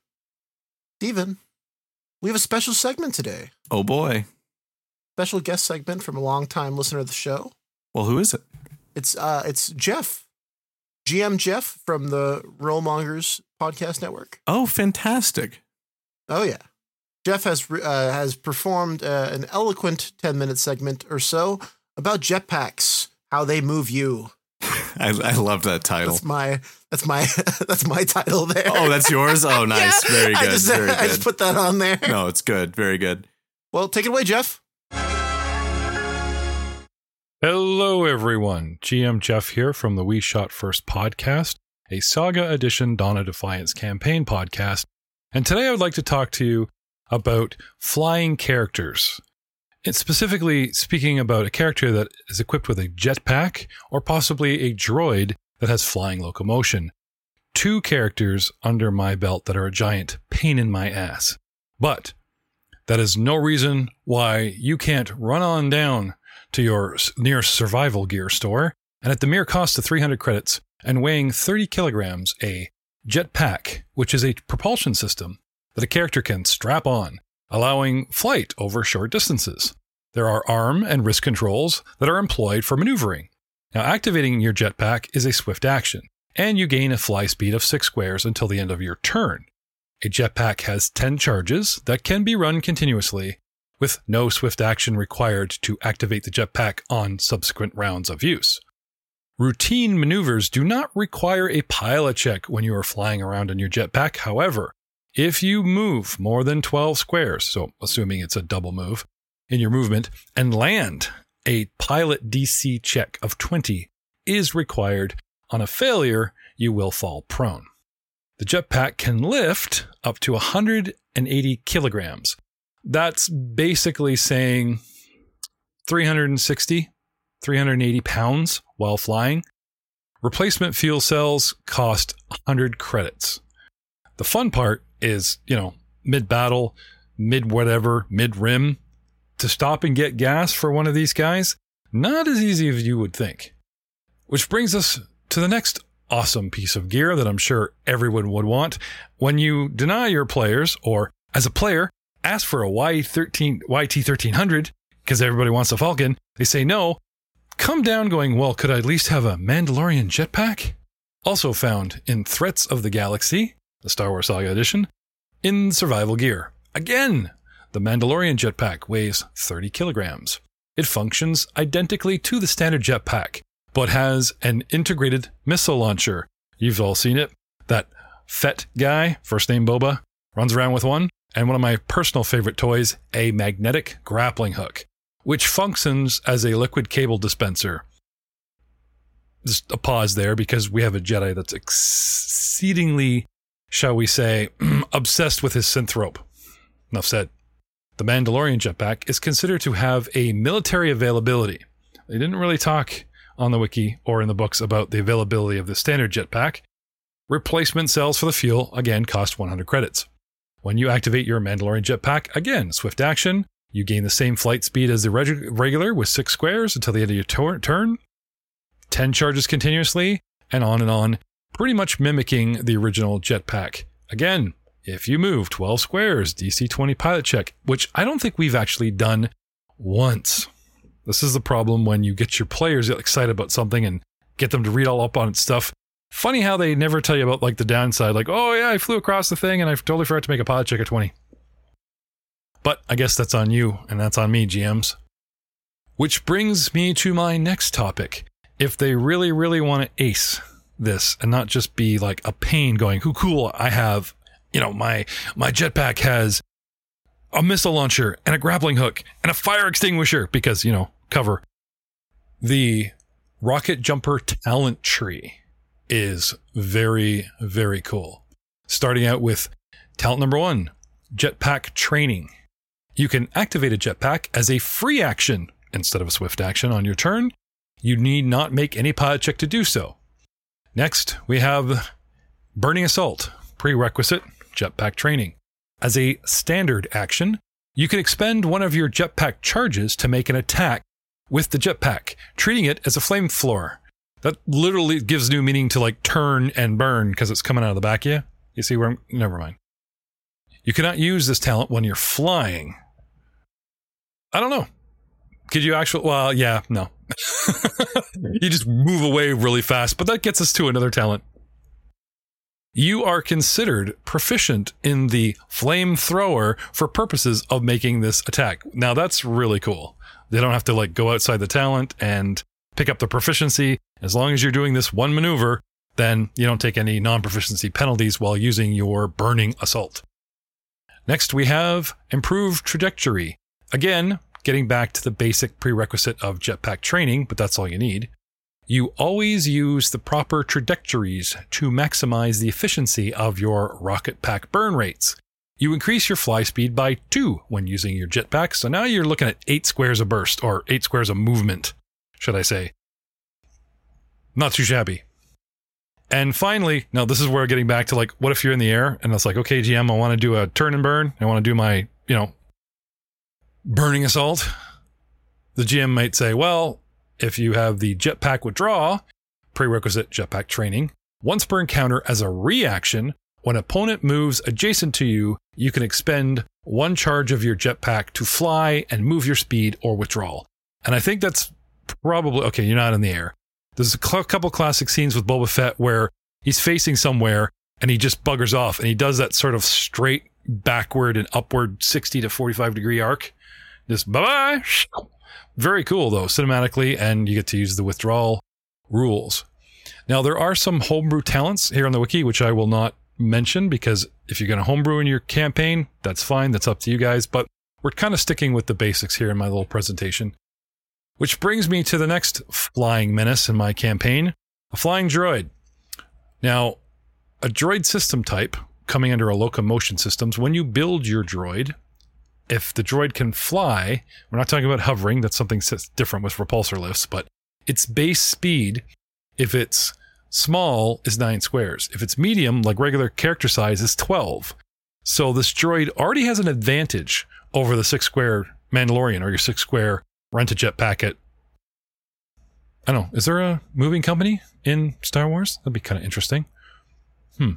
Steven, we have a special segment today. Oh boy. Special guest segment from a longtime listener of the show. Well, who is it? It's uh it's Jeff. GM Jeff from the Rollmongers podcast network. Oh, fantastic. Oh yeah, Jeff has uh, has performed uh, an eloquent ten minute segment or so about jetpacks, how they move you. I, I love that title. That's my that's my that's my title there. Oh, that's yours. Oh, nice. Yeah, Very I good. just, Very I just put that on there. No, it's good. Very good. Well, take it away, Jeff. Hello, everyone. GM Jeff here from the We Shot First podcast, a Saga Edition Dawn of Defiance campaign podcast. And today I would like to talk to you about flying characters. And specifically speaking about a character that is equipped with a jetpack or possibly a droid that has flying locomotion. Two characters under my belt that are a giant pain in my ass. But that is no reason why you can't run on down to your nearest survival gear store, and at the mere cost of 300 credits and weighing 30 kilograms, a jetpack, which is a propulsion system that a character can strap on, allowing flight over short distances. There are arm and wrist controls that are employed for maneuvering. Now, activating your jetpack is a swift action, and you gain a fly speed of 6 squares until the end of your turn. A jetpack has 10 charges that can be run continuously with no swift action required to activate the jetpack on subsequent rounds of use. Routine maneuvers do not require a pilot check when you are flying around in your jetpack. However, if you move more than 12 squares, so assuming it's a double move in your movement, and land, a pilot DC check of 20 is required. On a failure, you will fall prone. The jetpack can lift up to 180 kilograms. That's basically saying 360, 380 pounds while flying. Replacement fuel cells cost 100 credits. The fun part is, you know, mid battle, mid whatever, mid rim, to stop and get gas for one of these guys, not as easy as you would think. Which brings us to the next awesome piece of gear that I'm sure everyone would want. When you deny your players, or as a player, ask for a Y13, YT1300 because everybody wants a Falcon, they say no. Come down going, well, could I at least have a Mandalorian jetpack? Also found in Threats of the Galaxy, the Star Wars Saga Edition, in Survival Gear. Again, the Mandalorian jetpack weighs 30 kilograms. It functions identically to the standard jetpack, but has an integrated missile launcher. You've all seen it. That Fett guy, first name Boba, runs around with one. And one of my personal favorite toys, a magnetic grappling hook, which functions as a liquid cable dispenser. Just a pause there because we have a Jedi that's exceedingly, shall we say, obsessed with his synth rope. Enough said. The Mandalorian jetpack is considered to have a military availability. They didn't really talk on the wiki or in the books about the availability of the standard jetpack. Replacement cells for the fuel, again, cost 100 credits. When you activate your Mandalorian jetpack, again, swift action, you gain the same flight speed as the reg- regular with six squares until the end of your tor- turn, 10 charges continuously, and on and on, pretty much mimicking the original jetpack. Again, if you move 12 squares, DC 20 pilot check, which I don't think we've actually done once. This is the problem when you get your players excited about something and get them to read all up on stuff. Funny how they never tell you about like the downside, like, oh yeah, I flew across the thing and I totally forgot to make a pilot check at 20. But I guess that's on you and that's on me, GMs. Which brings me to my next topic. If they really, really want to ace this and not just be like a pain going, who cool, I have, you know, my my jetpack has a missile launcher and a grappling hook and a fire extinguisher because, you know, cover. The rocket jumper talent tree is very, very cool. Starting out with talent number one, jetpack training. You can activate a jetpack as a free action instead of a swift action on your turn. You need not make any pilot check to do so. Next, we have burning assault, prerequisite jetpack training. As a standard action, you can expend one of your jetpack charges to make an attack with the jetpack, treating it as a flamethrower. That literally gives new meaning to like turn and burn because it's coming out of the back of you. You see where I'm? Never mind. You cannot use this talent when you're flying. I don't know. Could you actually? Well, yeah, no. you just move away really fast, but that gets us to another talent. You are considered proficient in the flamethrower for purposes of making this attack. Now that's really cool. They don't have to like go outside the talent and pick up the proficiency. As long as you're doing this one maneuver, then you don't take any non proficiency penalties while using your burning assault. Next, we have improved trajectory. Again, getting back to the basic prerequisite of jetpack training, but that's all you need. You always use the proper trajectories to maximize the efficiency of your rocket pack burn rates. You increase your fly speed by two when using your jetpack, so now you're looking at eight squares a burst, or eight squares a movement, should I say. Not too shabby. And finally, now this is where getting back to like, what if you're in the air and it's like, okay, GM, I want to do a turn and burn. I want to do my, you know, burning assault. The GM might say, well, if you have the jetpack withdraw, prerequisite jetpack training, once per encounter as a reaction, when opponent moves adjacent to you, you can expend one charge of your jetpack to fly and move your speed or withdrawal. And I think that's probably okay. You're not in the air. There's a cl- couple classic scenes with Boba Fett where he's facing somewhere and he just buggers off and he does that sort of straight backward and upward 60 to 45 degree arc. Just bye bye. Very cool though, cinematically, and you get to use the withdrawal rules. Now, there are some homebrew talents here on the wiki, which I will not mention because if you're going to homebrew in your campaign, that's fine. That's up to you guys. But we're kind of sticking with the basics here in my little presentation. Which brings me to the next flying menace in my campaign a flying droid. Now, a droid system type coming under a locomotion systems, when you build your droid, if the droid can fly, we're not talking about hovering, that's something different with repulsor lifts, but its base speed, if it's small, is nine squares. If it's medium, like regular character size, is 12. So this droid already has an advantage over the six square Mandalorian or your six square rent a jet packet. I don't know. Is there a moving company in Star Wars? That'd be kind of interesting. Hmm.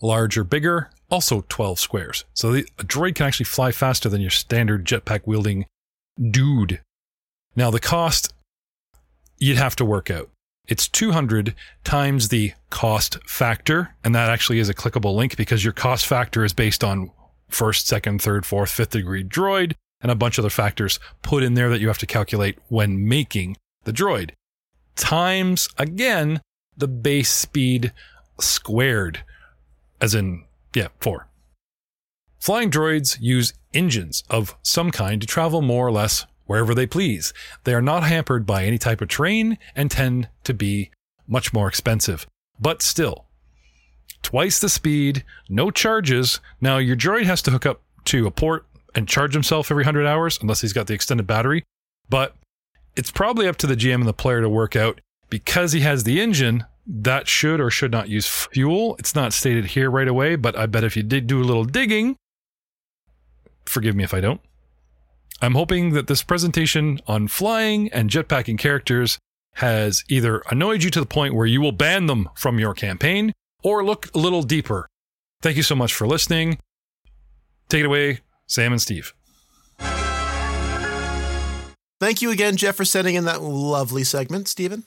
Larger, bigger, also 12 squares. So the, a droid can actually fly faster than your standard jetpack wielding dude. Now, the cost you'd have to work out. It's 200 times the cost factor, and that actually is a clickable link because your cost factor is based on first, second, third, fourth, fifth degree droid and a bunch of other factors put in there that you have to calculate when making the droid. Times again the base speed squared, as in yeah, four. Flying droids use engines of some kind to travel more or less wherever they please. They are not hampered by any type of train and tend to be much more expensive. But still, twice the speed, no charges. Now, your droid has to hook up to a port and charge himself every 100 hours, unless he's got the extended battery. But it's probably up to the GM and the player to work out because he has the engine that should or should not use fuel. It's not stated here right away, but I bet if you did do a little digging, forgive me if I don't. I'm hoping that this presentation on flying and jetpacking characters has either annoyed you to the point where you will ban them from your campaign or look a little deeper. Thank you so much for listening. Take it away, Sam and Steve. Thank you again, Jeff, for sending in that lovely segment, Stephen.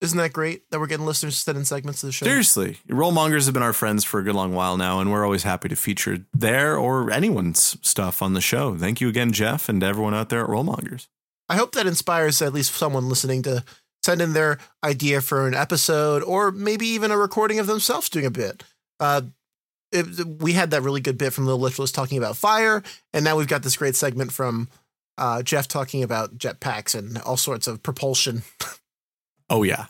Isn't that great that we're getting listeners to send in segments of the show? Seriously. Rollmongers have been our friends for a good long while now, and we're always happy to feature their or anyone's stuff on the show. Thank you again, Jeff, and everyone out there at Rollmongers. I hope that inspires at least someone listening to send in their idea for an episode or maybe even a recording of themselves doing a bit. Uh, it, we had that really good bit from Little Literalist talking about fire, and now we've got this great segment from uh, Jeff talking about jetpacks and all sorts of propulsion. Oh yeah.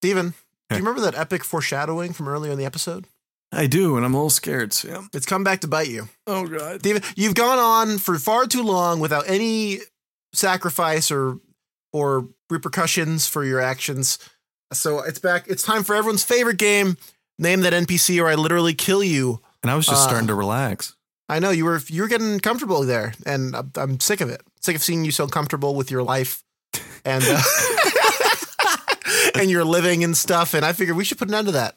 Steven, do you remember that epic foreshadowing from earlier in the episode? I do, and I'm a little scared, Sam. It's come back to bite you. Oh god. Steven, you've gone on for far too long without any sacrifice or or repercussions for your actions. So it's back. It's time for everyone's favorite game. Name that NPC or I literally kill you. And I was just Uh, starting to relax. I know you were you were getting comfortable there, and I'm, I'm sick of it. Sick of seeing you so comfortable with your life and uh, and your living and stuff. And I figured we should put an end to that.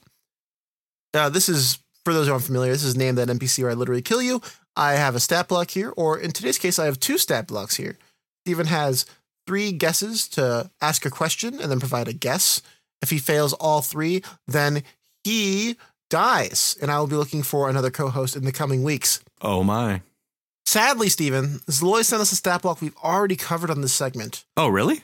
Uh, this is for those who aren't familiar. This is name that NPC or I literally kill you. I have a stat block here, or in today's case, I have two stat blocks here. Steven has three guesses to ask a question and then provide a guess. If he fails all three, then he dies, and I will be looking for another co host in the coming weeks. Oh my. Sadly, Steven, Zloy sent us a stat block we've already covered on this segment. Oh really?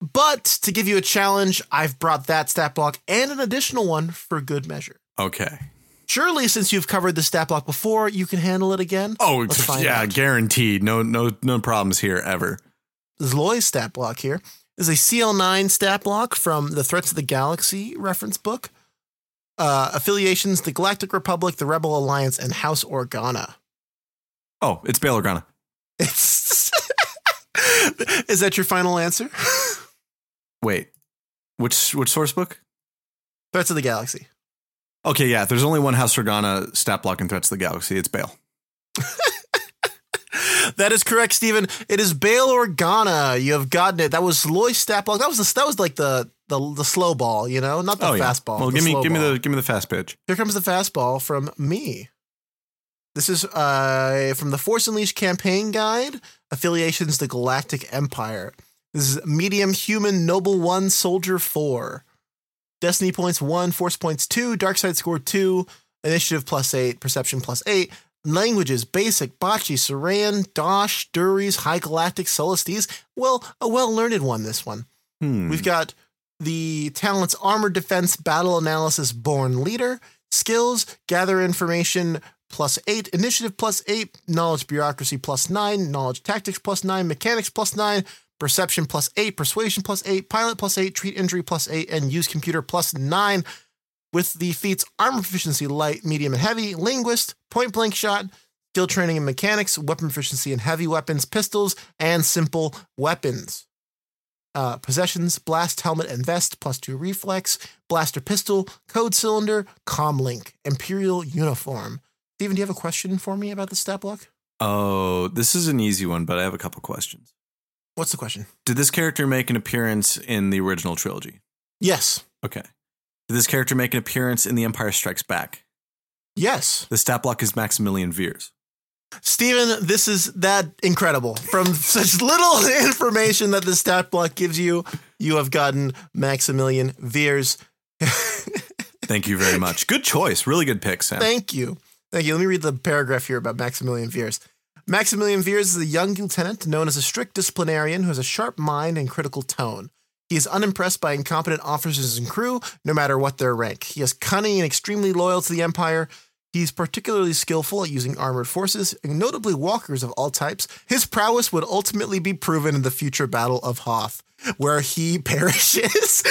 But to give you a challenge, I've brought that stat block and an additional one for good measure. Okay. Surely, since you've covered the stat block before, you can handle it again. Oh yeah, out. guaranteed. No no no problems here ever. Zloy's stat block here is a CL9 stat block from the Threats of the Galaxy reference book. Uh, affiliations: the Galactic Republic, the Rebel Alliance, and House Organa. Oh, it's Bail Organa. It's is that your final answer? Wait. Which which source book? Threats of the Galaxy. Okay, yeah. There's only one House Organa stat block in Threats of the Galaxy. It's Bail. That is correct, Stephen. It is Bail Organa. You have gotten it. That was Zloy's stat block. That was the, that was like the the the slow ball, you know, not the oh yeah. fastball. Well, the give me give me ball. the give me the fast pitch. Here comes the fastball from me. This is uh, from the Force Unleashed campaign guide, affiliations the Galactic Empire. This is medium human noble one soldier four. Destiny points one, force points two, dark side score two, initiative plus eight, perception plus eight. Languages basic, Bocce, Saran, Dosh, Durese, High Galactic, Sullustese. Well, a well learned one, this one. Hmm. We've got the talents armor defense battle analysis born leader skills gather information plus 8 initiative plus 8 knowledge bureaucracy plus 9 knowledge tactics plus 9 mechanics plus 9 perception plus 8 persuasion plus 8 pilot plus 8 treat injury plus 8 and use computer plus 9 with the feats armor proficiency light medium and heavy linguist point blank shot skill training and mechanics weapon proficiency in heavy weapons pistols and simple weapons uh, possessions, blast helmet and vest, plus two reflex, blaster pistol, code cylinder, comlink, imperial uniform. Steven, do you have a question for me about the stat block? Oh, this is an easy one, but I have a couple questions. What's the question? Did this character make an appearance in the original trilogy? Yes. Okay. Did this character make an appearance in The Empire Strikes Back? Yes. The stat block is Maximilian Veers. Steven, this is that incredible. From such little information that the stat block gives you, you have gotten Maximilian Veers. Thank you very much. Good choice. Really good pick, Sam. Thank you. Thank you. Let me read the paragraph here about Maximilian Veers. Maximilian Veers is a young lieutenant known as a strict disciplinarian who has a sharp mind and critical tone. He is unimpressed by incompetent officers and crew, no matter what their rank. He is cunning and extremely loyal to the Empire. He's particularly skillful at using armored forces, and notably walkers of all types. His prowess would ultimately be proven in the future Battle of Hoth, where he perishes.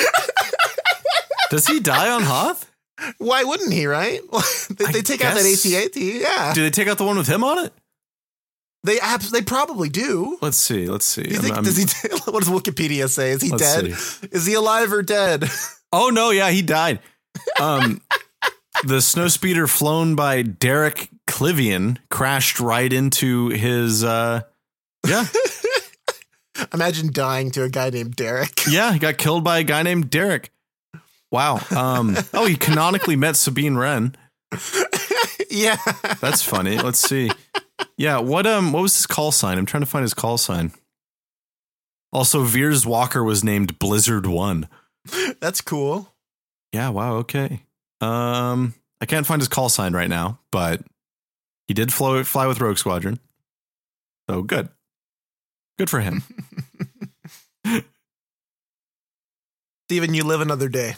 Does he die on Hoth? Why wouldn't he, right? they, they take out that guess- AT-AT, yeah. Do they take out the one with him on it? They abs- they probably do. Let's see. Let's see. Do you think I'm- does he? What does Wikipedia say? Is he dead? Is he alive or dead? Oh no, yeah, he died. Um, the snowspeeder flown by Derek Klivian crashed right into his. Uh, yeah, Imagine dying to a guy named Derek. yeah, he got killed by a guy named Derek. Wow. Um, oh, he canonically met Sabine Wren. yeah, That's funny. Let's see. Yeah, what um, what was his call sign? I'm trying to find his call sign. Also, Veers Walker was named Blizzard One. that's cool. Yeah. Wow. Okay. Um, I can't find his call sign right now, but he did flow, fly with Rogue Squadron. So good. Good for him. Steven, you live another day. I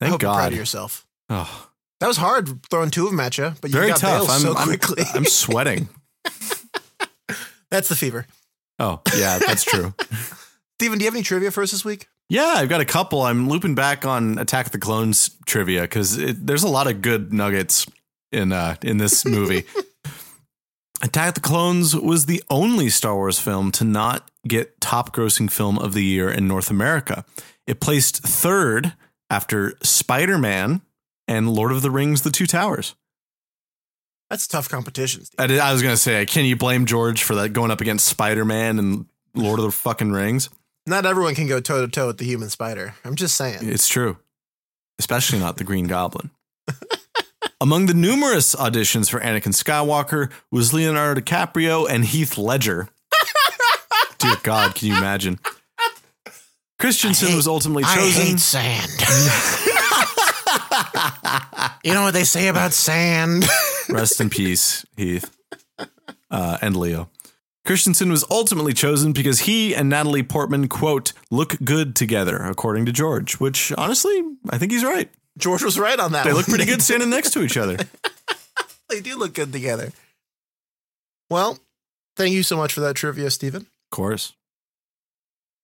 Thank hope you're proud of yourself. Oh, That was hard throwing two of them at you, but you very got tough. I'm, so I'm- quickly. I'm sweating. that's the fever. Oh, yeah, that's true. Steven, do you have any trivia for us this week? Yeah, I've got a couple. I'm looping back on Attack of the Clones trivia because there's a lot of good nuggets in uh, in this movie. Attack of the Clones was the only Star Wars film to not get top grossing film of the year in North America. It placed third after Spider Man and Lord of the Rings: The Two Towers. That's tough competition. Steve. I, did, I was gonna say, can you blame George for that going up against Spider Man and Lord of the fucking Rings? Not everyone can go toe to toe with the human spider. I'm just saying. It's true. Especially not the Green Goblin. Among the numerous auditions for Anakin Skywalker was Leonardo DiCaprio and Heath Ledger. Dear God, can you imagine? Christensen was ultimately chosen. I hate sand. you know what they say about sand? Rest in peace, Heath uh, and Leo. Christensen was ultimately chosen because he and Natalie Portman, quote, look good together, according to George, which honestly, I think he's right. George was right on that. They one. look pretty good standing next to each other. They do look good together. Well, thank you so much for that trivia, Stephen. Of course.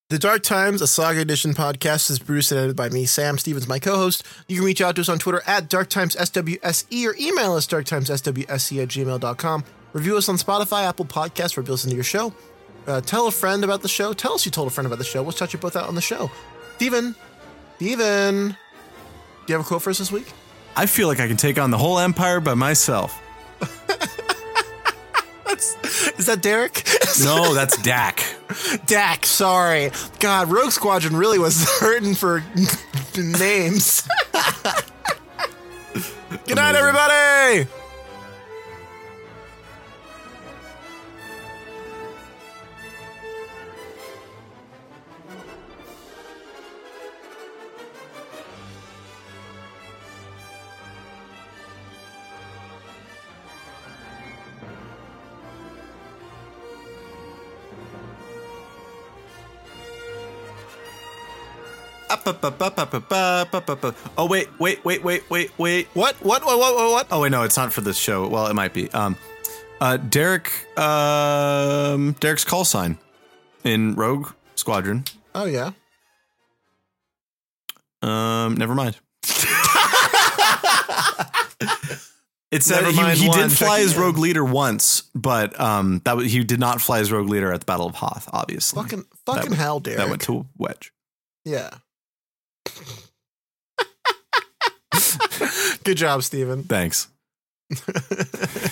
The Dark Times, a Saga Edition podcast, is produced and edited by me, Sam Stevens, my co-host. You can reach out to us on Twitter at DarkTimesSWSE or email us darktimesswse at gmail.com. Review us on Spotify, Apple Podcasts, wherever you listen to your show. Uh, tell a friend about the show. Tell us you told a friend about the show. We'll shout you both out on the show. Steven, Steven, do you have a quote for us this week? I feel like I can take on the whole empire by myself. Is that Derek? No, that's Dak. Dak, sorry. God, Rogue Squadron really was hurting for names. Good night, Amazing. everybody. Oh wait, wait, wait, wait, wait, wait. What? What? What? What? What? what? Oh wait, no, it's not for this show. Well, it might be. Um, uh, Derek, um, Derek's call sign in Rogue Squadron. Oh, yeah. Um, never mind. it said he, he did fly as. Rogue Leader once, but um, that was, he did not fly as Rogue Leader at the Battle of Hoth. Obviously, Fucking, fucking That- hell, Derek. that went to Wedge. yeah. Good job, Steven. Thanks.